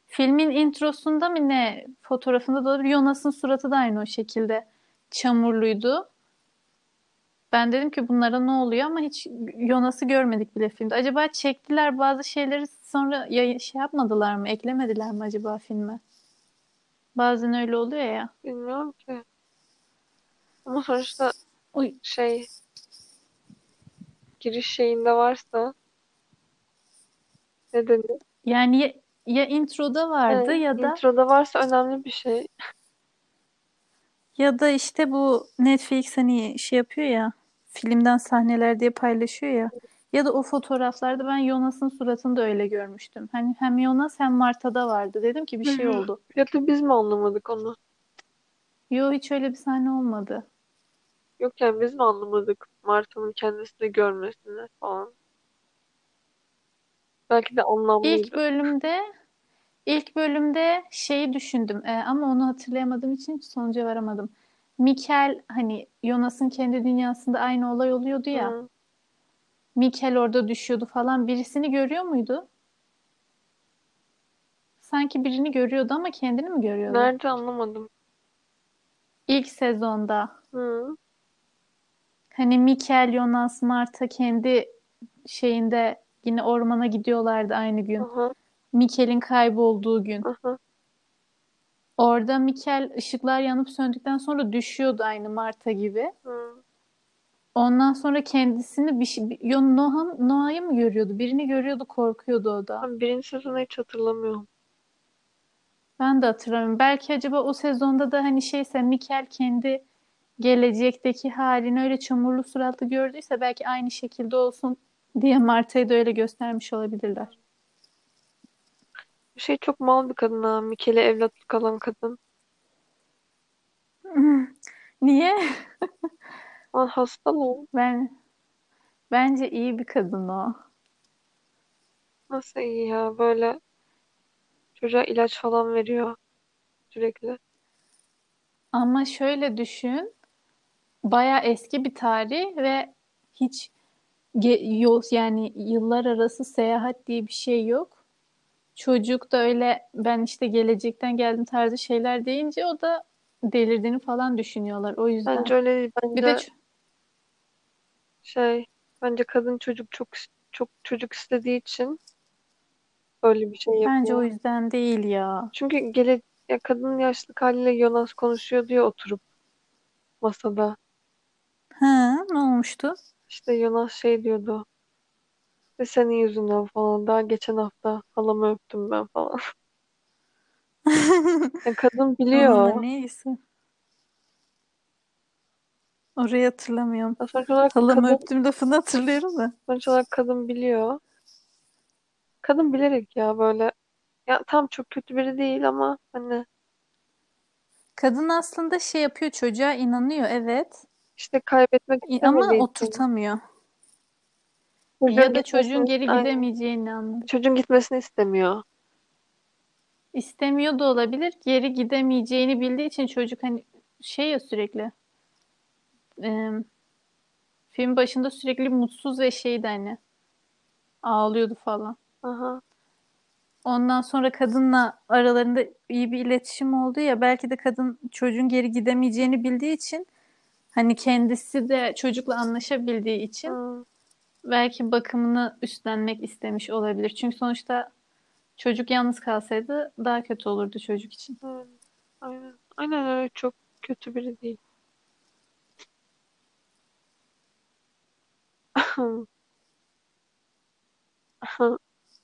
Speaker 2: Filmin introsunda mı ne fotoğrafında da. Jonas'ın suratı da aynı o şekilde çamurluydu. Ben dedim ki bunlara ne oluyor ama hiç Jonas'ı görmedik bile filmde. Acaba çektiler bazı şeyleri sonra ya şey yapmadılar mı? Eklemediler mi acaba filme? Bazen öyle oluyor ya.
Speaker 1: Bilmiyorum ki. Ama sonuçta
Speaker 2: Uy,
Speaker 1: şey giriş şeyinde varsa ne denir?
Speaker 2: yani ya, ya introda vardı
Speaker 1: Evet,
Speaker 2: ya da
Speaker 1: introda varsa önemli bir şey.
Speaker 2: ya da işte bu Netflix hani şey yapıyor ya filmden sahneler diye paylaşıyor ya. Ya da o fotoğraflarda ben Jonas'ın suratını da öyle görmüştüm. Hani hem Jonas hem Marta'da vardı. Dedim ki bir şey oldu.
Speaker 1: Ya da biz mi anlamadık onu?
Speaker 2: Yo hiç öyle bir sahne olmadı.
Speaker 1: Yok yani biz mi anlamadık Marta'nın kendisini görmesini falan. Belki de
Speaker 2: İlk
Speaker 1: anlamlıydı.
Speaker 2: bölümde ilk bölümde şeyi düşündüm e, ama onu hatırlayamadığım için hiç sonuca varamadım. Mikel hani Jonas'ın kendi dünyasında aynı olay oluyordu ya.
Speaker 1: Hı.
Speaker 2: Mikel orada düşüyordu falan. Birisini görüyor muydu? Sanki birini görüyordu ama kendini mi görüyordu?
Speaker 1: Nerede anlamadım.
Speaker 2: İlk sezonda.
Speaker 1: Hı.
Speaker 2: Hani Mikel, Jonas, Marta kendi şeyinde yine ormana gidiyorlardı aynı gün.
Speaker 1: Aha,
Speaker 2: Mikel'in kaybolduğu gün.
Speaker 1: aha.
Speaker 2: Orada Mikel ışıklar yanıp söndükten sonra düşüyordu aynı Marta gibi.
Speaker 1: Hı.
Speaker 2: Ondan sonra kendisini bir şey, bir- Yo- Noah, Noah'yı mı görüyordu? Birini görüyordu, korkuyordu o da.
Speaker 1: Ben birinci sezonu hiç hatırlamıyorum.
Speaker 2: Ben de hatırlamıyorum. Belki acaba o sezonda da hani şeyse Mikel kendi gelecekteki halini öyle çamurlu suratlı gördüyse belki aynı şekilde olsun diye Marta'yı da öyle göstermiş olabilirler.
Speaker 1: Bir şey çok mal bir kadın ha. Mikel'e evlatlık alan kadın.
Speaker 2: Niye?
Speaker 1: Lan hasta lan.
Speaker 2: Ben bence iyi bir kadın o.
Speaker 1: Nasıl iyi ya böyle çocuğa ilaç falan veriyor sürekli.
Speaker 2: Ama şöyle düşün. bayağı eski bir tarih ve hiç ge- yol yani yıllar arası seyahat diye bir şey yok. Çocuk da öyle ben işte gelecekten geldim tarzı şeyler deyince o da delirdiğini falan düşünüyorlar. O yüzden.
Speaker 1: Bence öyle değil.
Speaker 2: Bir de
Speaker 1: Bence
Speaker 2: ç-
Speaker 1: şey bence kadın çocuk çok çok çocuk istediği için öyle bir şey
Speaker 2: bence o
Speaker 1: yapıyor.
Speaker 2: yüzden değil ya.
Speaker 1: Çünkü gele ya kadın yaşlı haliyle Jonas konuşuyor diyor oturup masada.
Speaker 2: Ha, ne olmuştu?
Speaker 1: İşte Jonas şey diyordu. Ve senin yüzünden falan. Daha geçen hafta halamı öptüm ben falan. Yani kadın biliyor.
Speaker 2: neyse. Orayı hatırlamıyorum.
Speaker 1: Ya Sonuç olarak
Speaker 2: Halamı
Speaker 1: kadın,
Speaker 2: öptüğüm lafını hatırlıyorum da.
Speaker 1: sonuç olarak kadın biliyor. Kadın bilerek ya böyle. Ya tam çok kötü biri değil ama hani
Speaker 2: Kadın aslında şey yapıyor çocuğa inanıyor evet.
Speaker 1: işte kaybetmek
Speaker 2: Ama
Speaker 1: istemediği için.
Speaker 2: oturtamıyor.
Speaker 1: Çocuğun
Speaker 2: Ya da çocuğun
Speaker 1: gitmesini,
Speaker 2: geri
Speaker 1: aynen.
Speaker 2: gidemeyeceğini anlıyor.
Speaker 1: Çocuğun gitmesini istemiyor.
Speaker 2: İstemiyor da olabilir. Geri gidemeyeceğini bildiği için çocuk hani şey ya sürekli e, film başında sürekli mutsuz ve şeydi hani ağlıyordu falan.
Speaker 1: Aha.
Speaker 2: Ondan sonra kadınla aralarında iyi bir iletişim oldu ya belki de kadın çocuğun geri gidemeyeceğini bildiği için hani kendisi de çocukla anlaşabildiği için
Speaker 1: Hı.
Speaker 2: belki bakımını üstlenmek istemiş olabilir. Çünkü sonuçta çocuk yalnız kalsaydı daha kötü olurdu çocuk için.
Speaker 1: Aynen. Aynen öyle çok kötü biri değil.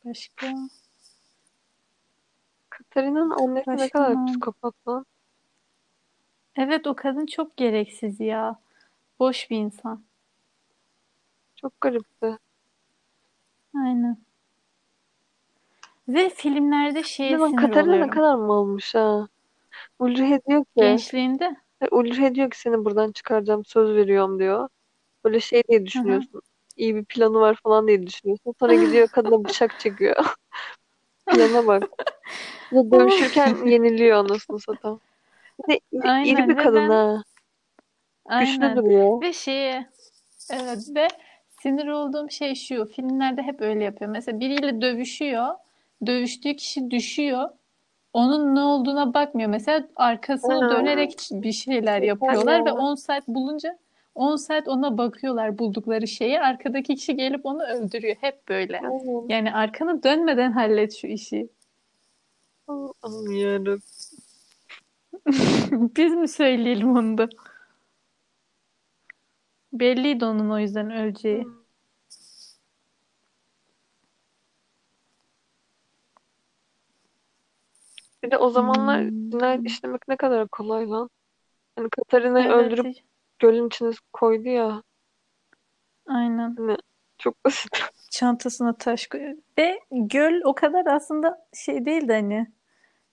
Speaker 2: Başka?
Speaker 1: Katarina'nın annesi ne
Speaker 2: Başka
Speaker 1: kadar
Speaker 2: ne
Speaker 1: psikopat lan.
Speaker 2: Evet o kadın çok gereksiz ya. Boş bir insan.
Speaker 1: Çok garipti.
Speaker 2: Aynen. Ve filmlerde şeye sinir
Speaker 1: Katarina ne
Speaker 2: oluyorum.
Speaker 1: kadar malmış ha. Ulrihe diyor ki
Speaker 2: Gençliğinde.
Speaker 1: Ulrihe diyor ki seni buradan çıkaracağım söz veriyorum diyor. Böyle şey diye
Speaker 2: Hı hı.
Speaker 1: düşünüyorsun. İyi bir planı var falan diye düşünüyorsun. Sonra gidiyor kadına bıçak çekiyor. Plana bak. Dövüşürken yeniliyor anasını satayım. Bir de iri, iri
Speaker 2: Aynen
Speaker 1: bir kadın
Speaker 2: ben
Speaker 1: ha. Güçlü
Speaker 2: aynen
Speaker 1: duruyor.
Speaker 2: ve şeye evet ve sinir olduğum şey şu filmlerde hep öyle yapıyor. Mesela biriyle dövüşüyor. Dövüştüğü kişi düşüyor. Onun ne olduğuna bakmıyor. Mesela arkasını
Speaker 1: Ha,
Speaker 2: dönerek bir şeyler yapıyorlar ve
Speaker 1: ya.
Speaker 2: 10 saat bulunca 10 saat ona bakıyorlar buldukları şeye. Arkadaki kişi gelip onu öldürüyor. Hep böyle.
Speaker 1: Aynen.
Speaker 2: Yani arkanı dönmeden hallet şu işi.
Speaker 1: Yarabbim.
Speaker 2: Biz mi söyleyelim onu da? Belliydi onun o yüzden öleceği.
Speaker 1: Hmm. Bir de o zamanlar cinayet
Speaker 2: Hmm.
Speaker 1: işlemek ne kadar kolay lan. Hani Katarina'yı
Speaker 2: Evet,
Speaker 1: öldürüp gölün içine koydu ya.
Speaker 2: aynen.
Speaker 1: Hani çok basit.
Speaker 2: Çantasına taş koyuyor. Ve göl o kadar aslında şey değildi hani.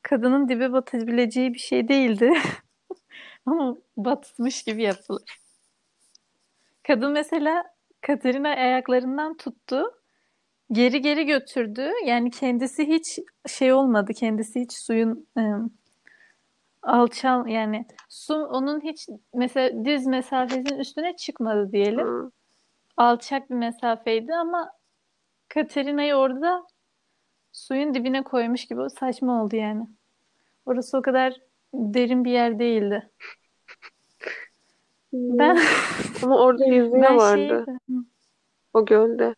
Speaker 2: Kadının dibe batabileceği bir şey değildi. Ama batmış gibi yapılır. Kadın mesela Katerina ayaklarından tuttu. Geri geri götürdü. Yani kendisi hiç şey olmadı. Kendisi hiç suyun ım, alçal yani su onun hiç mesela diz mesafesinin üstüne çıkmadı diyelim.
Speaker 1: Hı.
Speaker 2: Alçak bir mesafeydi ama Katerina'yı orada suyun dibine koymuş gibi saçma oldu yani. Orası o kadar derin bir yer değildi. Ben
Speaker 1: Ama orada
Speaker 2: ben
Speaker 1: yüzüyorlardı
Speaker 2: şeyi
Speaker 1: o gölde.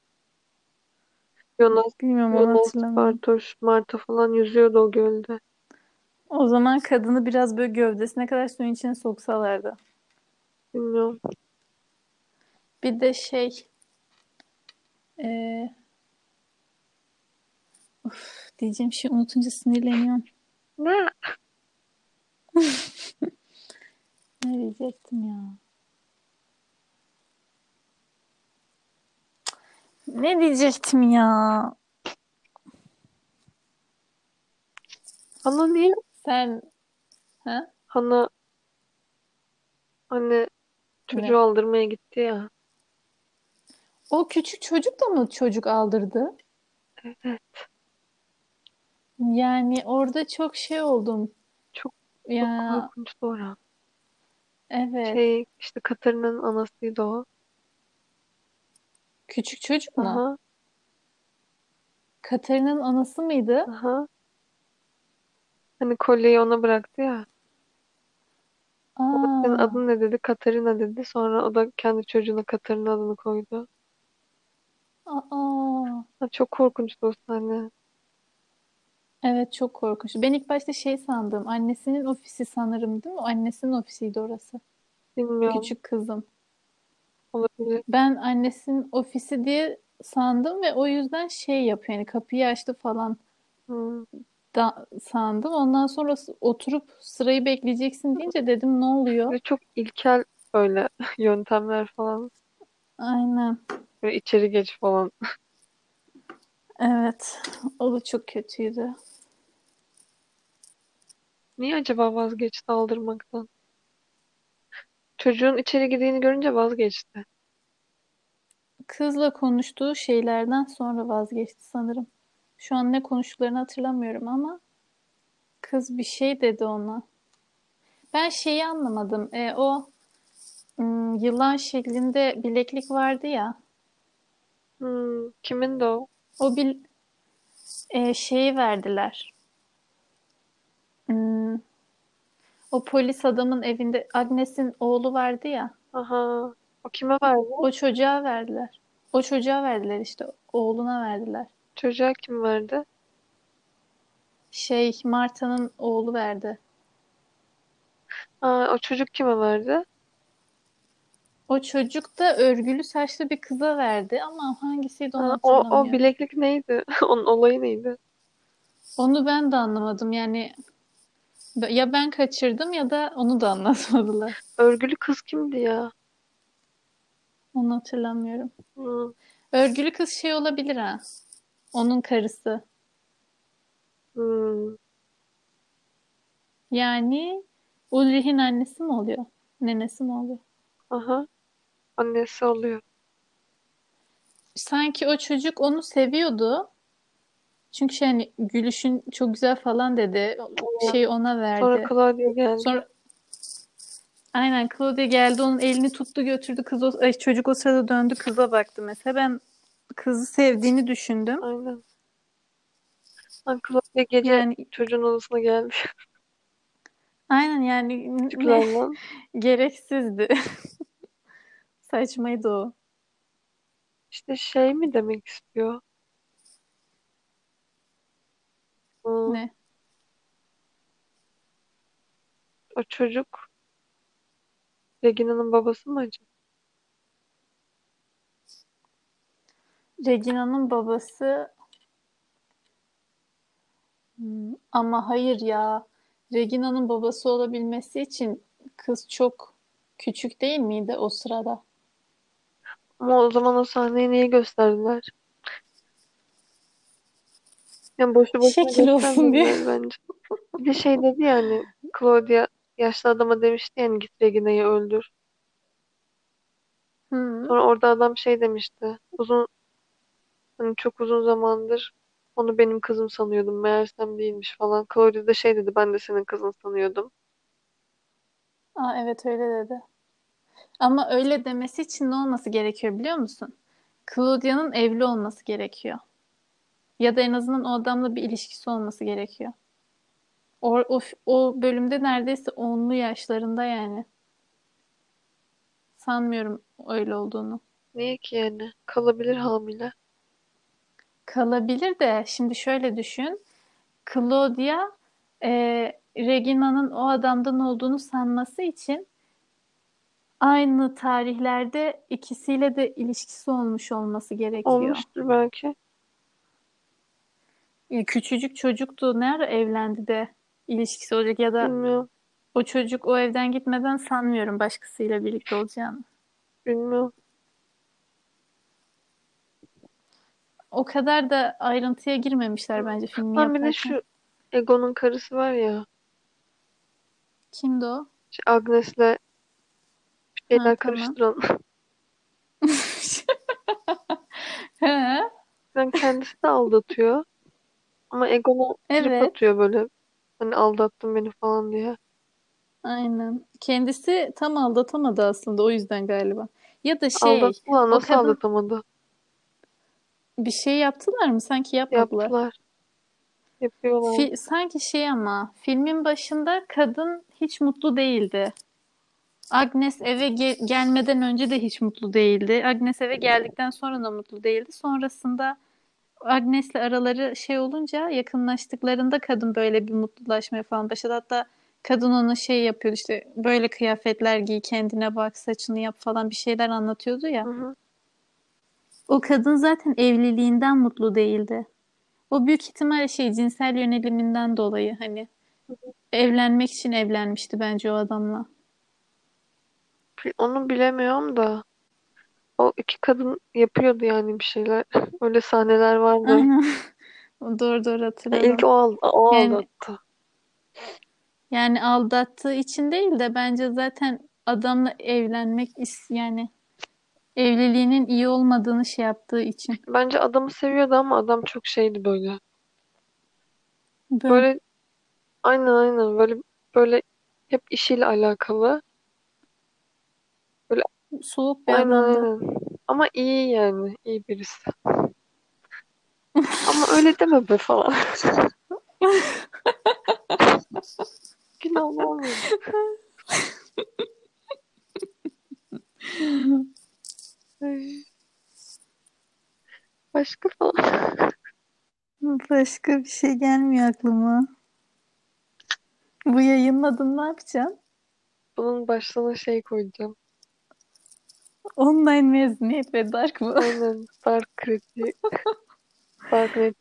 Speaker 1: Jonas,
Speaker 2: bilmiyorum
Speaker 1: Jonas. Bartosz, Marta falan yüzüyordu o gölde.
Speaker 2: O zaman kadını biraz böyle gövdesine kadar suyun içine soksalardı.
Speaker 1: Bilmiyorum.
Speaker 2: Bir de şey eee of, diyeceğim şey unutunca sinirleniyorum.
Speaker 1: Ne?
Speaker 2: Ne diyecektim ya? Ne diyecektim ya?
Speaker 1: Hana niye?
Speaker 2: Sen ha?
Speaker 1: Hana hani çocuğu
Speaker 2: Ne?
Speaker 1: aldırmaya gitti ya.
Speaker 2: O küçük çocuk da mı çocuk aldırdı?
Speaker 1: Evet.
Speaker 2: Yani orada çok şey oldum.
Speaker 1: Çok çok
Speaker 2: Ya
Speaker 1: korkunçtu ora.
Speaker 2: Evet.
Speaker 1: Şey işte Katarina'nın anasıydı o.
Speaker 2: Küçük çocuk mu?
Speaker 1: Aha,
Speaker 2: Katarina'nın anası mıydı?
Speaker 1: aha. Hani kolyeyi ona bıraktı ya. O da senin
Speaker 2: Aa,
Speaker 1: adın ne dedi? Katarina dedi. Sonra o da kendi çocuğuna Katarina adını koydu.
Speaker 2: aa.
Speaker 1: Ha, çok korkunçtu o sahne.
Speaker 2: Evet çok korkunç. Ben ilk başta şey sandım. Annesinin ofisi sanırım değil mi? Annesinin ofisiydi orası.
Speaker 1: Bilmiyorum.
Speaker 2: Küçük kızım.
Speaker 1: Olabilir.
Speaker 2: Ben annesinin ofisi diye sandım ve o yüzden şey yapıyor. Yani kapıyı açtı falan
Speaker 1: Hmm.
Speaker 2: Da sandım. Ondan sonra oturup sırayı bekleyeceksin deyince dedim ne oluyor?
Speaker 1: Ve çok ilkel böyle yöntemler falan.
Speaker 2: Aynen.
Speaker 1: Böyle içeri geç falan.
Speaker 2: Evet. O da çok kötüydü.
Speaker 1: Niye acaba vazgeçti aldırmaktan? Çocuğun içeri girdiğini görünce vazgeçti.
Speaker 2: Kızla konuştuğu şeylerden sonra vazgeçti sanırım. Şu an ne konuştuklarını hatırlamıyorum ama kız bir şey dedi ona. Ben şeyi anlamadım. E, o ım, yılan şeklinde bileklik vardı ya.
Speaker 1: Hmm, kimin de o?
Speaker 2: O bil e, şeyi verdiler. Hmm, o polis adamın evinde Agnes'in oğlu vardı ya.
Speaker 1: Aha. O kime verdi?
Speaker 2: O çocuğa verdiler. O çocuğa verdiler işte. Oğluna verdiler.
Speaker 1: Çocuğa kim verdi?
Speaker 2: Şey Marta'nın oğlu verdi.
Speaker 1: Aa, o çocuk kime verdi?
Speaker 2: O çocuk da örgülü saçlı bir kıza verdi ama hangisiydi onu
Speaker 1: o, o
Speaker 2: hatırlamıyorum.
Speaker 1: bileklik neydi? Onun olayı neydi?
Speaker 2: Onu ben de anlamadım. Yani ya ben kaçırdım ya da onu da anlatmadılar.
Speaker 1: Örgülü kız kimdi ya?
Speaker 2: Onu hatırlamıyorum.
Speaker 1: Hmm.
Speaker 2: Örgülü kız şey olabilir ha. Onun karısı.
Speaker 1: Hmm.
Speaker 2: Yani Ulrich'in annesi mi oluyor? Nenesi mi oluyor?
Speaker 1: Aha. Annesi oluyor.
Speaker 2: Sanki o çocuk onu seviyordu. Çünkü şey hani gülüşün çok güzel falan dedi. Şey ona
Speaker 1: Sonra
Speaker 2: verdi.
Speaker 1: Claudia geldi.
Speaker 2: Sonra aynen Claudia geldi onun elini tuttu götürdü. Kız o, ay, çocuk o sırada döndü kıza baktı mesela. Ben kızı sevdiğini düşündüm.
Speaker 1: Aynen. Lan Claudia gece
Speaker 2: Yani
Speaker 1: çocuğun odasına geldi.
Speaker 2: aynen yani ne gereksizdi. Saçmaydı o.
Speaker 1: İşte şey mi demek istiyor? Hmm.
Speaker 2: Ne?
Speaker 1: O çocuk Regina'nın babası mı acaba?
Speaker 2: Regina'nın babası Hmm, ama hayır ya. Regina'nın babası olabilmesi için kız çok küçük değil miydi o sırada?
Speaker 1: Ama o zaman o sahneyi niye gösterdiler? Yani boşu boşuna
Speaker 2: Şekil olsun diye.
Speaker 1: bence. Bir şey dedi yani Claudia yaşlı adama demişti yani git Regina'yı öldür.
Speaker 2: Hı.
Speaker 1: Sonra orada adam şey demişti. Uzun hani çok uzun zamandır onu benim kızım sanıyordum. Meğersem değilmiş falan. Claudia da şey dedi ben de senin kızın sanıyordum.
Speaker 2: Aa, evet öyle dedi. Ama öyle demesi için ne olması gerekiyor biliyor musun? Claudia'nın evli olması gerekiyor. Ya da en azından o adamla bir ilişkisi olması gerekiyor. O, o, o bölümde neredeyse onlu yaşlarında yani. Sanmıyorum öyle olduğunu.
Speaker 1: Niye ki yani? Kalabilir hamile.
Speaker 2: Kalabilir de şimdi şöyle düşün. Claudia e, Regina'nın o adamdan olduğunu sanması için aynı tarihlerde ikisiyle de ilişkisi olmuş olması gerekiyor.
Speaker 1: Olmuştur belki.
Speaker 2: E, Küçücük çocuktu. Ne ara evlendi de ilişkisi olacak ya da
Speaker 1: Bilmiyorum.
Speaker 2: o çocuk o evden gitmeden sanmıyorum başkasıyla birlikte olacağını.
Speaker 1: Bilmiyorum.
Speaker 2: O kadar da ayrıntıya girmemişler bence filmi
Speaker 1: Lan bir de
Speaker 2: yaparken.
Speaker 1: şu Egon'un karısı var ya.
Speaker 2: Kimdi o?
Speaker 1: işte Agnes'le bir şeyler
Speaker 2: Ha, tamam.
Speaker 1: karıştıran.
Speaker 2: He,
Speaker 1: Yani kendisi de aldatıyor. Ama Egon'a trip
Speaker 2: evet.
Speaker 1: atıyor böyle. Hani aldattın beni falan diye.
Speaker 2: Aynen. Kendisi tam aldatamadı aslında o yüzden galiba. Ya da şey
Speaker 1: Aldattılar.
Speaker 2: o
Speaker 1: Nasıl
Speaker 2: kadın
Speaker 1: aldatamadı?
Speaker 2: Bir şey yaptılar mı? Sanki yapmadılar.
Speaker 1: Yaptılar. Yapıyorlar.
Speaker 2: Fi- sanki şey ama filmin başında kadın hiç mutlu değildi. Agnes eve ge- gelmeden önce de hiç mutlu değildi. Agnes eve geldikten sonra da mutlu değildi. Sonrasında Agnes'le araları şey olunca yakınlaştıklarında kadın böyle bir mutlulaşmaya falan başladı. Hatta kadın ona şey yapıyordu işte böyle kıyafetler giy kendine bak saçını yap falan bir şeyler anlatıyordu ya.
Speaker 1: Hı hı.
Speaker 2: O kadın zaten evliliğinden mutlu değildi. O büyük ihtimalle şey cinsel yöneliminden dolayı hani evlenmek için evlenmişti bence o adamla.
Speaker 1: Onu bilemiyorum da. O iki kadın yapıyordu yani bir şeyler. Öyle sahneler vardı.
Speaker 2: Doğru doğru hatırladım.
Speaker 1: İlk o, o
Speaker 2: Yani
Speaker 1: aldattı.
Speaker 2: yani aldattığı için değil de bence zaten adamla evlenmek is yani evliliğinin iyi olmadığını şey yaptığı için.
Speaker 1: Bence adamı seviyordu ama adam çok şeydi böyle.
Speaker 2: Böyle
Speaker 1: Böyle aynen aynen böyle böyle hep işiyle alakalı. Böyle
Speaker 2: soğuk bir
Speaker 1: aynen
Speaker 2: adamdı.
Speaker 1: aynen. Ama iyi yani. iyi birisi. Ama öyle deme be falan. Günah olmuyor. Ay, Başka falan.
Speaker 2: Başka bir şey gelmiyor aklıma. Bu yayınladın ne yapacaksın?
Speaker 1: Bunun başlığına şey koyacağım.
Speaker 2: Online mezuniyet ve dark mı?
Speaker 1: Aynen. Dark kredi. Dark net.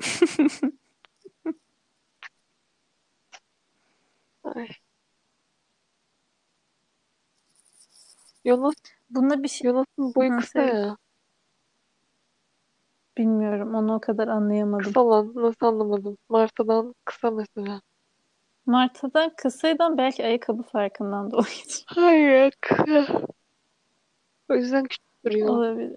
Speaker 1: Ay. Jonas,
Speaker 2: Buna bir şey
Speaker 1: Jonas'ın boyu
Speaker 2: Hı,
Speaker 1: kısa ya.
Speaker 2: bilmiyorum. Onu o kadar anlayamadım.
Speaker 1: Kısa lan. Nasıl anlamadım? Marta'dan kısa mesela.
Speaker 2: Marta'dan kısaydan belki ayakkabı farkından dolayı
Speaker 1: Hayır. kısa. O yüzden küçük duruyor.
Speaker 2: olabilir.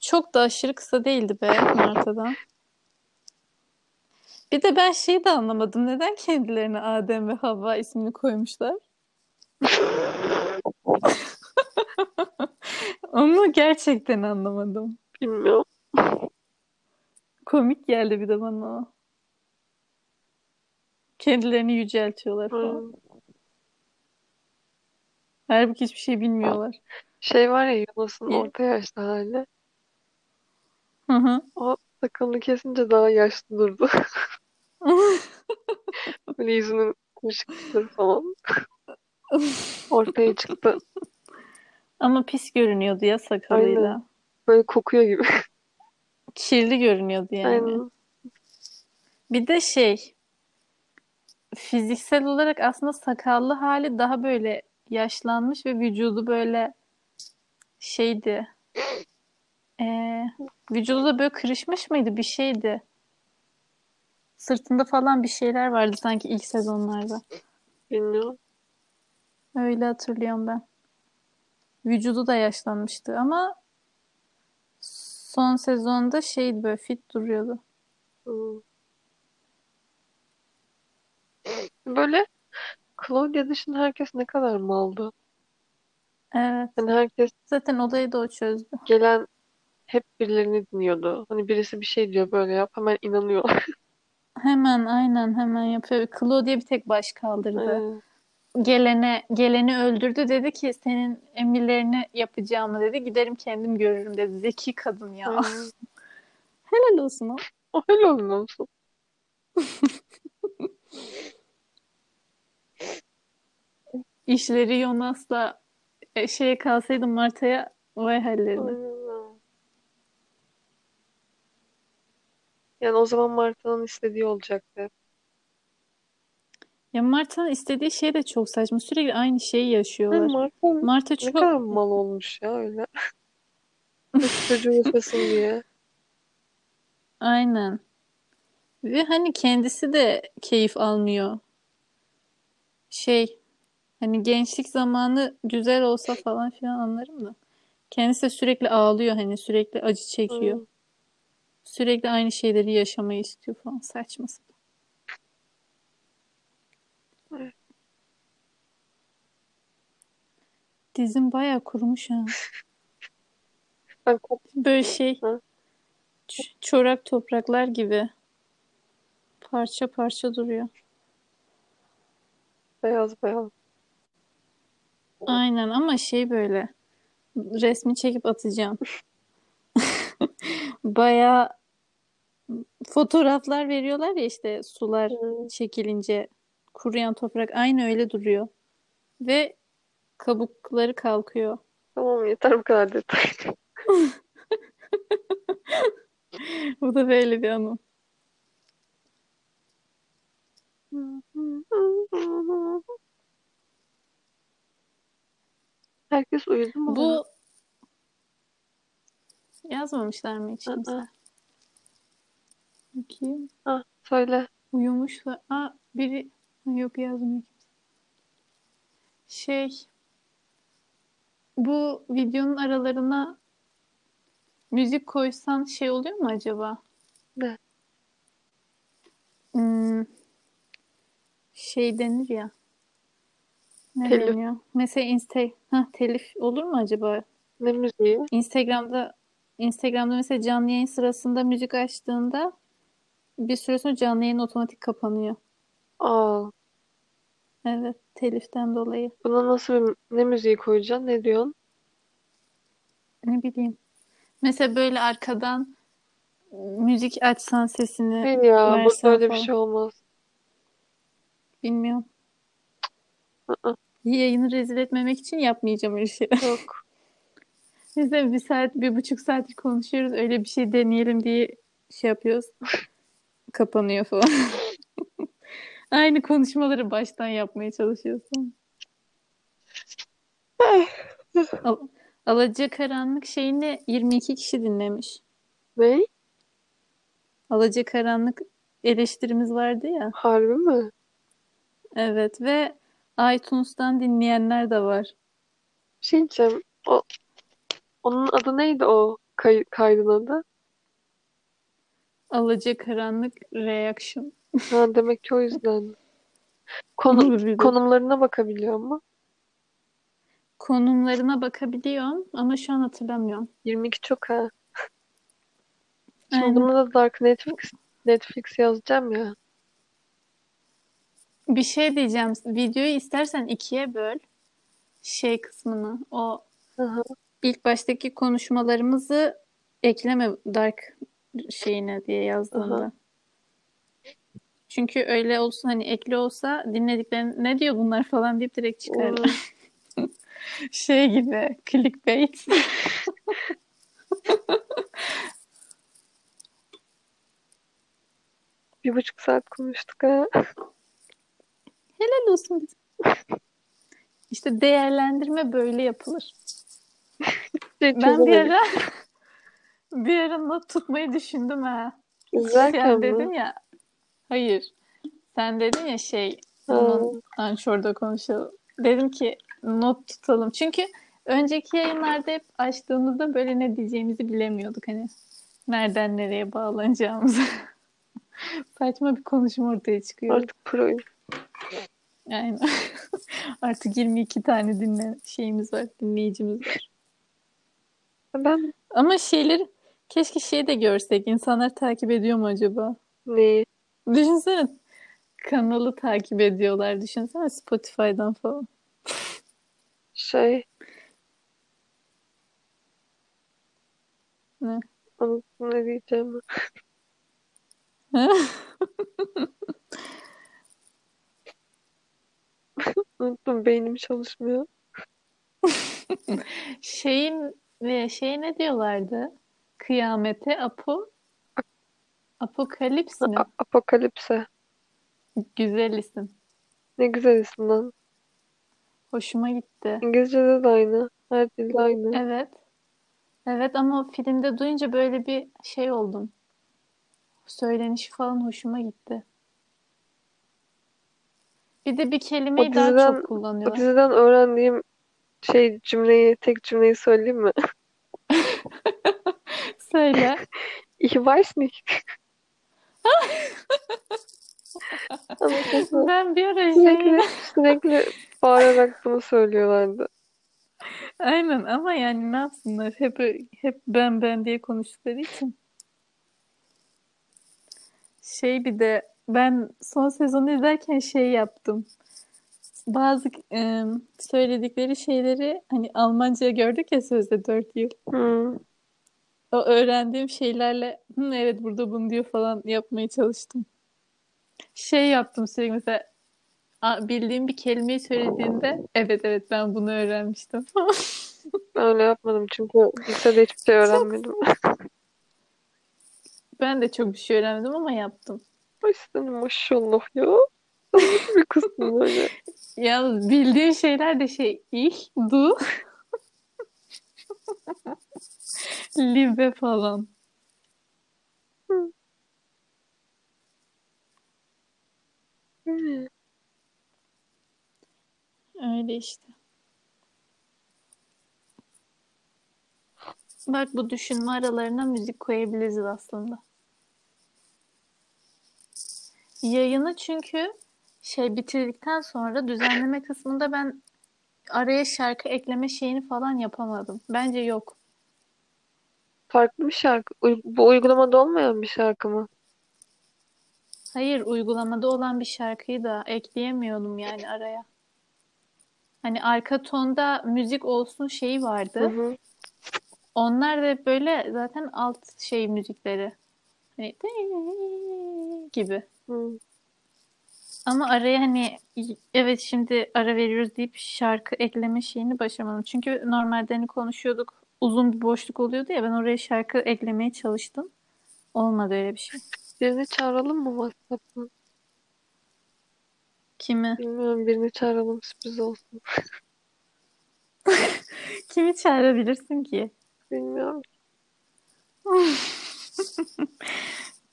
Speaker 2: Çok da aşırı kısa değildi be Marta'dan. Bir de ben şeyi de anlamadım. Neden kendilerine Adem ve Havva ismini koymuşlar? Onu gerçekten anlamadım.
Speaker 1: Bilmiyorum.
Speaker 2: Komik geldi bir de bana o. Kendilerini yüceltiyorlar falan.
Speaker 1: Hmm.
Speaker 2: Halbuki hiçbir şey bilmiyorlar.
Speaker 1: Şey var ya
Speaker 2: İyi.
Speaker 1: orta yaşlı hali.
Speaker 2: Hı hı.
Speaker 1: O sakalını kesince daha yaşlı durdu. Böyle yüzünün kırışıklıkları falan ortaya çıktı.
Speaker 2: Ama pis görünüyordu ya sakalıyla.
Speaker 1: Böyle kokuyor gibi.
Speaker 2: Kirli görünüyordu yani.
Speaker 1: Aynen.
Speaker 2: Bir de şey fiziksel olarak aslında sakallı hali daha böyle yaşlanmış ve vücudu böyle şeydi. Ee, vücudu da böyle kırışmış mıydı? Bir şeydi. Sırtında falan bir şeyler vardı sanki ilk sezonlarda.
Speaker 1: Bilmiyorum.
Speaker 2: Öyle hatırlıyorum ben. Vücudu da yaşlanmıştı ama son sezonda şeydi böyle fit duruyordu.
Speaker 1: Hmm. Böyle Claudia dışında herkes ne kadar maldı.
Speaker 2: Evet.
Speaker 1: Hani herkes
Speaker 2: Zaten olayı da o çözdü.
Speaker 1: gelen hep birilerini dinliyordu. Hani birisi bir şey diyor böyle yap hemen inanıyor.
Speaker 2: Hemen aynen hemen yapıyor. Claudia bir tek baş kaldırdı.
Speaker 1: Aynen.
Speaker 2: Gelene geleni öldürdü dedi ki senin emirlerini yapacağımı dedi. Giderim kendim görürüm dedi. Zeki kadın ya. Helal olsun o.
Speaker 1: O öyle olmamışsın.
Speaker 2: İşleri Jonas'la e, şeye kalsaydı Marta'ya vay hallerine.
Speaker 1: Yani o zaman Marta'nın istediği olacaktı.
Speaker 2: Ya Marta'nın istediği şey de çok saçma. Sürekli aynı şeyi
Speaker 1: Yani
Speaker 2: yaşıyorlar.
Speaker 1: Marta
Speaker 2: Marta
Speaker 1: ne
Speaker 2: çok
Speaker 1: kadar mal olmuş ya öyle. Çocuğu yaşasın diye.
Speaker 2: aynen. Ve hani kendisi de keyif almıyor. Şey hani gençlik zamanı güzel olsa falan filan anlarım da. Kendisi de sürekli ağlıyor hani sürekli acı çekiyor.
Speaker 1: Hmm.
Speaker 2: Sürekli aynı şeyleri yaşamayı istiyor falan. Saçma sapan. Dizim bayağı kurumuş ha.
Speaker 1: Ben
Speaker 2: Böyle şey ç- çorak topraklar gibi parça parça duruyor.
Speaker 1: beyaz beyaz.
Speaker 2: Aynen ama şey böyle resmi çekip atacağım. Bayağı fotoğraflar veriyorlar ya işte sular çekilince kuruyan toprak aynı öyle duruyor. Ve kabukları kalkıyor.
Speaker 1: Tamam yeter bu kadar detay.
Speaker 2: Bu da böyle bir anı.
Speaker 1: Herkes uyudu mu?
Speaker 2: Bu yazmamışlar mı hiç kimse? Bakayım.
Speaker 1: Ha, söyle.
Speaker 2: Uyumuşlar. Aa, biri yok yazmıyor kimse. Şey bu videonun aralarına müzik koysan şey oluyor mu acaba?
Speaker 1: Ne?
Speaker 2: Hmm, şey denir ya. Ne
Speaker 1: Telif.
Speaker 2: deniyor? Mesela insta ha, telif olur mu acaba?
Speaker 1: Ne müziği?
Speaker 2: Instagram'da Instagram'da mesela canlı yayın sırasında müzik açtığında bir süre sonra canlı yayın otomatik kapanıyor.
Speaker 1: Aa,
Speaker 2: Evet, teliften dolayı.
Speaker 1: buna nasıl bir, ne müziği koyacaksın? Ne diyorsun?
Speaker 2: Ne bileyim. Mesela böyle arkadan müzik açsan sesini
Speaker 1: Hayır ya, bu
Speaker 2: versen
Speaker 1: böyle bir
Speaker 2: falan.
Speaker 1: şey olmaz.
Speaker 2: Bilmiyorum.
Speaker 1: Aa,
Speaker 2: Yayını rezil etmemek için yapmayacağım öyle şeyler.
Speaker 1: yok.
Speaker 2: Mesela bir saat, bir buçuk saattir konuşuyoruz. Öyle bir şey deneyelim diye şey yapıyoruz. Kapanıyor falan. Aynı konuşmaları baştan yapmaya çalışıyorsun. Al Alacakaranlık şeyini 22 kişi dinlemiş.
Speaker 1: Ne?
Speaker 2: Alacakaranlık eleştirimiz vardı ya.
Speaker 1: Harbi mi?
Speaker 2: Evet ve iTunes'tan dinleyenler de var.
Speaker 1: Bir şey diyeceğim. O, onun adı neydi o kay, kaydın adı?
Speaker 2: Alacakaranlık Reaction.
Speaker 1: Ha, demek ki o yüzden. Konu,
Speaker 2: Olabilir.
Speaker 1: konumlarına bakabiliyor mu?
Speaker 2: Konumlarına bakabiliyorum ama şu an hatırlamıyorum.
Speaker 1: 22 çok ha. Şimdi
Speaker 2: Aynen.
Speaker 1: buna da Dark Netflix, Netflix yazacağım ya.
Speaker 2: Bir şey diyeceğim. Videoyu istersen ikiye böl. Şey kısmını. O
Speaker 1: hı.
Speaker 2: ilk baştaki konuşmalarımızı ekleme Dark şeyine diye yazdığında.
Speaker 1: Aha.
Speaker 2: Çünkü öyle olsun hani ekli olsa dinlediklerin ne diyor bunlar falan deyip direkt çıkarlar. Şey gibi clickbait.
Speaker 1: Bir buçuk saat konuştuk ha.
Speaker 2: Helal olsun bize. İşte değerlendirme böyle yapılır.
Speaker 1: Şey
Speaker 2: Ben bir ara bir ara not tutmayı düşündüm ha.
Speaker 1: İzlerken
Speaker 2: Sen
Speaker 1: mi?
Speaker 2: dedin ya hayır. Sen dedin ya şey bunun Anchor'da konuşalım. Dedim ki not tutalım. Çünkü önceki yayınlarda hep açtığımızda böyle ne diyeceğimizi bilemiyorduk hani. Nereden nereye bağlanacağımızı. Saçma bir konuşma ortaya çıkıyor.
Speaker 1: Artık proyum.
Speaker 2: Aynen. Artık 22 tane dinle şeyimiz var, dinleyicimiz var.
Speaker 1: Ben
Speaker 2: Ama şeyleri keşke şey de görsek. İnsanlar takip ediyor mu acaba?
Speaker 1: neyi?
Speaker 2: Düşünsene kanalı takip ediyorlar. Düşünsene Spotify'dan falan.
Speaker 1: Şey
Speaker 2: Ne?
Speaker 1: unuttum ne diyeceğimi. Unuttum beynim çalışmıyor.
Speaker 2: Şeyin şey ne diyorlardı? Kıyamete Apo Apokalips mi?
Speaker 1: A- Apokalipse.
Speaker 2: Güzel isim.
Speaker 1: Ne güzel isim lan.
Speaker 2: Hoşuma gitti.
Speaker 1: İngilizce'de de aynı. Her dilde aynı.
Speaker 2: Evet. Evet ama o filmde duyunca böyle bir şey oldum. Söylenişi falan hoşuma gitti. Bir de bir kelimeyi
Speaker 1: O
Speaker 2: daha
Speaker 1: diziden-
Speaker 2: çok
Speaker 1: O
Speaker 2: kullanıyorlar.
Speaker 1: diziden öğrendiğim şey cümleyi, tek cümleyi söyleyeyim mi?
Speaker 2: Söyle.
Speaker 1: Ich weiß nicht.
Speaker 2: Ben bir ara şey
Speaker 1: Sürekli, sürekli bağırarak bunu söylüyorlardı.
Speaker 2: Aynen ama yani ne yapsınlar? Hep hep ben ben diye konuştukları için. Şey bir de ben son sezonu izlerken şey yaptım. Bazı e, söyledikleri şeyleri hani Almanca gördük ya sözde 4 yıl.
Speaker 1: Hı.
Speaker 2: O öğrendiğim şeylerle Hı, evet burada bunu diyor falan yapmaya çalıştım. Şey yaptım sürekli mesela bildiğim bir kelimeyi söylediğinde evet evet ben bunu öğrenmiştim.
Speaker 1: Ben öyle yapmadım çünkü lisede hiçbir şey öğrenmedim.
Speaker 2: Ben de çok bir şey öğrenmedim ama yaptım.
Speaker 1: Senin maşallah ya. Bir kızsın böyle?
Speaker 2: Ya bildiğim şeyler de şey ich, du, liebe falan. Öyle işte. Bak bu düşünme aralarına müzik koyabiliriz aslında. Yayını çünkü şey bitirdikten sonra düzenleme kısmında ben araya şarkı ekleme şeyini falan yapamadım. Bence yok.
Speaker 1: Farklı bir şarkı. Uy- Bu uygulamada olmayan bir şarkı mı?
Speaker 2: Hayır, uygulamada olan bir şarkıyı da ekleyemiyordum yani araya. Hani arka tonda müzik olsun şeyi
Speaker 1: Hı
Speaker 2: vardı.
Speaker 1: hı.
Speaker 2: Onlar da böyle zaten alt şey müzikleri. Hani gibi.
Speaker 1: Hı.
Speaker 2: Ama araya hani evet şimdi ara veriyoruz deyip şarkı ekleme şeyini başaramadım. Çünkü normalde hani konuşuyorduk uzun bir boşluk oluyordu ya ben oraya şarkı eklemeye çalıştım. Olmadı öyle bir şey.
Speaker 1: Birini çağıralım mı WhatsApp'tan?
Speaker 2: Kimi?
Speaker 1: Bilmiyorum birini çağıralım sürpriz olsun.
Speaker 2: Kimi çağırabilirsin ki?
Speaker 1: Bilmiyorum.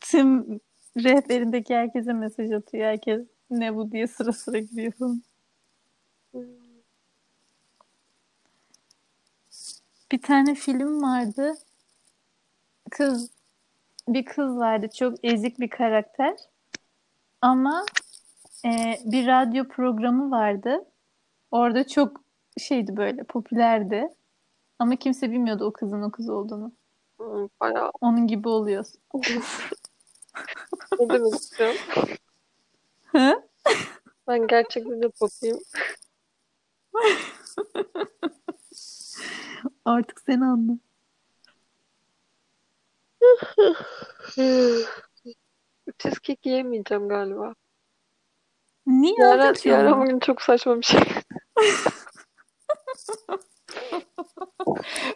Speaker 2: Tüm rehberindeki herkese mesaj atıyor. Herkes ne bu diye sıra sıra giriyor falan. Bir tane film vardı. Kız bir kız vardı. Çok ezik bir karakter. Ama e, bir radyo programı vardı. Orada çok şeydi böyle popülerdi. Ama kimse bilmiyordu o kızın o kız olduğunu.
Speaker 1: Hı, Bayağı
Speaker 2: Onun gibi oluyorsun.
Speaker 1: ne demek istiyorum? Ben gerçekten de popuyum.
Speaker 2: Artık sen anla.
Speaker 1: Cheesecake yiyemeyeceğim galiba.
Speaker 2: Niye
Speaker 1: Yaren,
Speaker 2: onu?
Speaker 1: bugün çok saçma bir şey.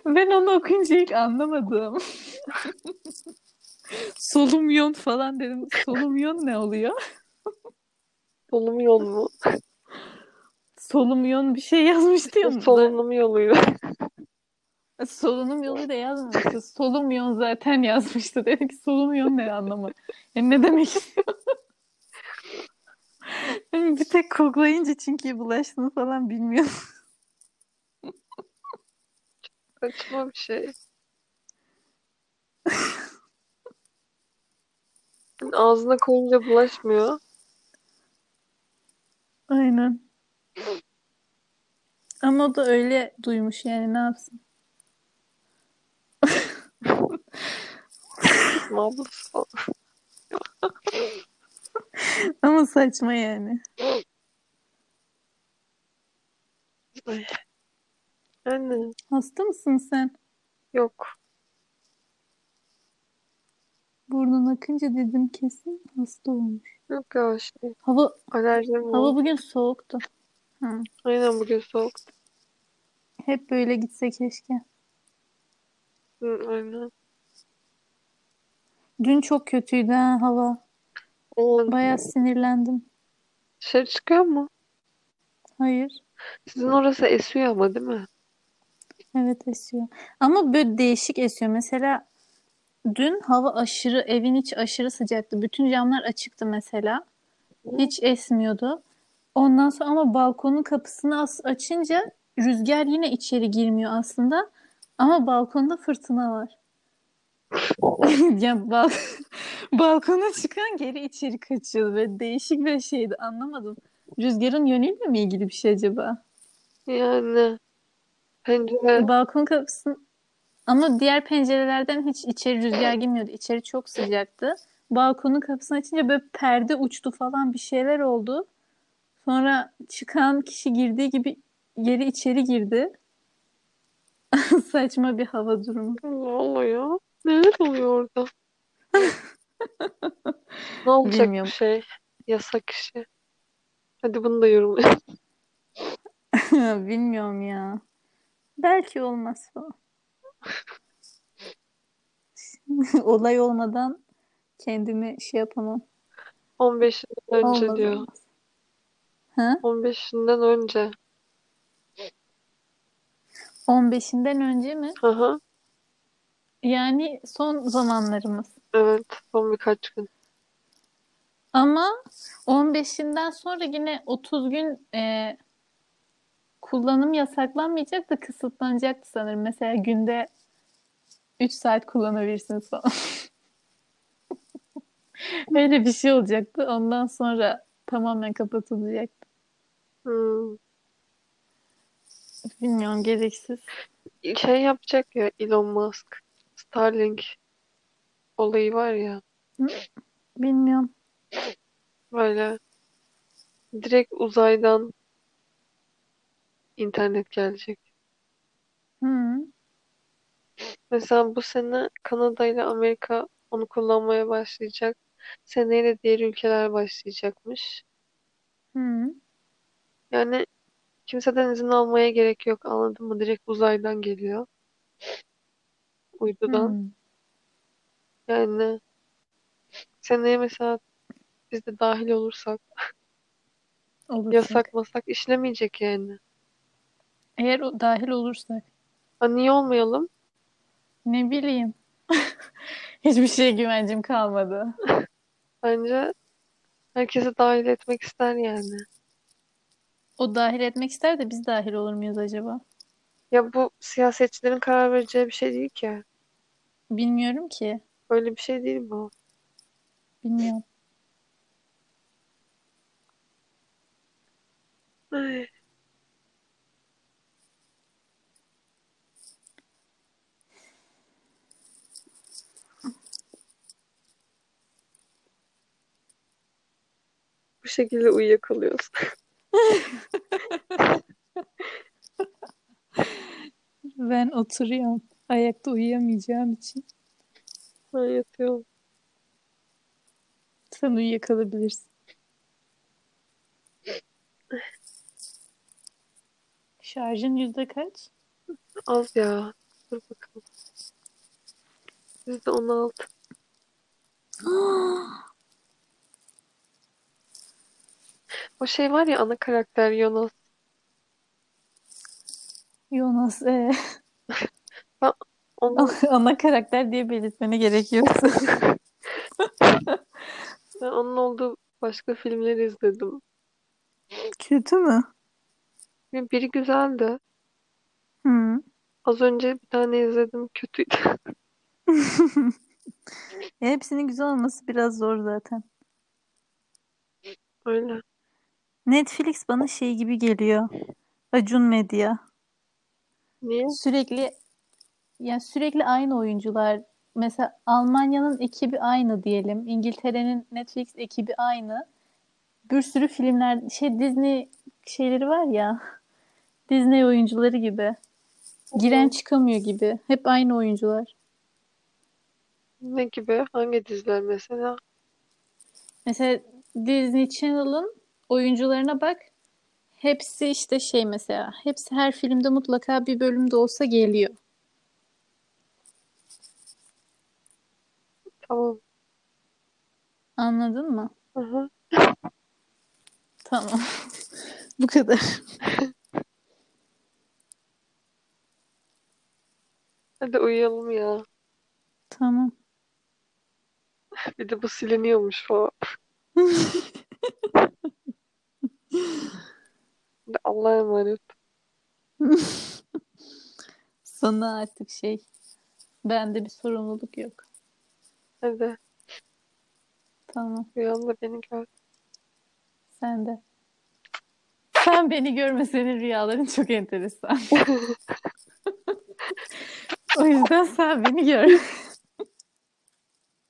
Speaker 2: Ben onu okuyunca ilk anlamadım. Solumyon falan dedim. Solumyon ne oluyor?
Speaker 1: Solunum yolu mu?
Speaker 2: Solumyon bir şey yazmıştı ya.
Speaker 1: Solunum yoluydu.
Speaker 2: Solunum yolu da yazmamıştı. Solumyon zaten yazmıştı. Dedim ki solumyon ne anlamı? Yani ne demek istiyor? Yani bir tek koklayınca çünkü bulaştığını falan bilmiyorum.
Speaker 1: Saçma bir şey. Ağzına koyunca bulaşmıyor.
Speaker 2: Aynen. Ama o da öyle duymuş yani ne yapsın?
Speaker 1: Falan.
Speaker 2: Ama saçma yani.
Speaker 1: Ay. Anne
Speaker 2: Hasta mısın sen?
Speaker 1: yok.
Speaker 2: Burnun akınca dedim kesin hasta olmuş.
Speaker 1: Yok ya işte.
Speaker 2: Hava
Speaker 1: Alerjim
Speaker 2: hava
Speaker 1: var.
Speaker 2: bugün soğuktu. Hı.
Speaker 1: Aynen bugün soğuk.
Speaker 2: Hep böyle gitse keşke.
Speaker 1: Hı, aynen.
Speaker 2: Dün çok kötüydü ha hava.
Speaker 1: Aman,
Speaker 2: Bayağı sinirlendim.
Speaker 1: dışarı çıkıyor mu?
Speaker 2: Hayır.
Speaker 1: Sizin orası esiyor ama değil mi?
Speaker 2: Evet esiyor. Ama böyle değişik esiyor. Mesela dün hava aşırı, evin içi aşırı sıcaktı. Bütün camlar açıktı mesela. Hiç esmiyordu. Ondan sonra ama balkonun kapısını as açınca rüzgar yine içeri girmiyor aslında. Ama balkonda fırtına var. Yani bal balkona çıkan geri içeri kaçıyordu. Ve değişik bir şeydi. Anlamadım. Rüzgarın yönüyle mi ilgili bir şey acaba?
Speaker 1: Yani Pencere.
Speaker 2: Balkon kapısı ama diğer pencerelerden hiç içeri rüzgar girmiyordu. İçeri çok sıcaktı. Balkonun kapısını açınca böyle perde uçtu falan bir şeyler oldu. Sonra çıkan kişi girdiği gibi geri içeri girdi. Saçma bir hava durumu.
Speaker 1: Vallahi ya. Neler oluyor orada? Ne olacak
Speaker 2: Bilmiyorum.
Speaker 1: şey? Yasak işi. Hadi bunu da yorumlayalım.
Speaker 2: Bilmiyorum ya. Belki olmaz falan. Olay olmadan kendimi şey yapamam.
Speaker 1: 15'inden önce diyor.
Speaker 2: Ha?
Speaker 1: 15'inden önce.
Speaker 2: 15'inden önce mi?
Speaker 1: Hı hı.
Speaker 2: Yani son zamanlarımız.
Speaker 1: Evet. Son birkaç gün.
Speaker 2: Ama 15'inden sonra yine 30 gün e, kullanım yasaklanmayacak da kısıtlanacaktı sanırım. Mesela günde 3 saat kullanabilirsiniz falan. Öyle bir şey olacaktı. Ondan sonra tamamen kapatılacaktı.
Speaker 1: Hmm.
Speaker 2: Bilmiyorum gereksiz.
Speaker 1: Şey yapacak ya Elon Musk. Starlink olayı var ya.
Speaker 2: Bilmiyorum.
Speaker 1: Böyle direkt uzaydan internet gelecek.
Speaker 2: Hı.
Speaker 1: Mesela bu sene Kanada ile Amerika onu kullanmaya başlayacak. Seneye de diğer ülkeler başlayacakmış.
Speaker 2: Hı.
Speaker 1: Yani kimseden izin almaya gerek yok. Anladın mı? Direkt uzaydan geliyor. Uydudan.
Speaker 2: Hı.
Speaker 1: Yani seneye mesela biz de dahil olursak
Speaker 2: Olursak.
Speaker 1: yasak masak işlemeyecek yani.
Speaker 2: Eğer o dahil olursak.
Speaker 1: Ha niye olmayalım?
Speaker 2: Ne bileyim. Hiçbir şeye güvencim kalmadı.
Speaker 1: Bence herkesi dahil etmek ister yani.
Speaker 2: O dahil etmek ister de biz dahil olur muyuz acaba?
Speaker 1: Ya bu siyasetçilerin karar vereceği bir şey değil ki.
Speaker 2: Bilmiyorum ki.
Speaker 1: Öyle bir şey değil bu.
Speaker 2: Bilmiyorum.
Speaker 1: Ay. Bu şekilde uyuyakalıyoruz.
Speaker 2: Ben oturuyorum. Ayakta uyuyamayacağım için.
Speaker 1: Ben yatıyorum.
Speaker 2: Sen uyuyakalabilirsin. Şarjın yüzde kaç?
Speaker 1: Az ya. Dur bakalım. Yüzde on altı. O şey var ya ana karakter Jonas.
Speaker 2: Jonas e,
Speaker 1: Onun,
Speaker 2: ana karakter diye belirtmene gerek yoktu.
Speaker 1: ben onun olduğu başka filmleri izledim.
Speaker 2: Kötü mü?
Speaker 1: Biri güzeldi.
Speaker 2: Hı.
Speaker 1: Az önce bir tane izledim. Kötüydü.
Speaker 2: Ya hepsinin güzel olması biraz zor zaten.
Speaker 1: Öyle.
Speaker 2: Netflix bana şey gibi geliyor. Acun Medya.
Speaker 1: Niye?
Speaker 2: Sürekli yani sürekli aynı oyuncular. Mesela Almanya'nın ekibi aynı diyelim. İngiltere'nin Netflix ekibi aynı. Bir sürü filmler şey Disney şeyleri var ya. Disney oyuncuları gibi. Giren çıkamıyor gibi. Hep aynı oyuncular.
Speaker 1: Ne gibi? Hangi diziler mesela?
Speaker 2: Mesela Disney Channel'ın oyuncularına bak. Hepsi işte şey mesela. Hepsi her filmde mutlaka bir bölümde olsa geliyor.
Speaker 1: Tamam.
Speaker 2: Anladın mı?
Speaker 1: Aha.
Speaker 2: Tamam. Bu kadar.
Speaker 1: Hadi uyuyalım ya.
Speaker 2: Tamam.
Speaker 1: Bir de bu siliniyormuş falan. Hadi Allah'a emanet.
Speaker 2: Sana artık şey. Bende bir sorumluluk yok.
Speaker 1: Hadi
Speaker 2: Tamam.
Speaker 1: yolla beni gör.
Speaker 2: Sen de. Sen beni görme senin rüyaların çok enteresan. o yüzden sen beni gör.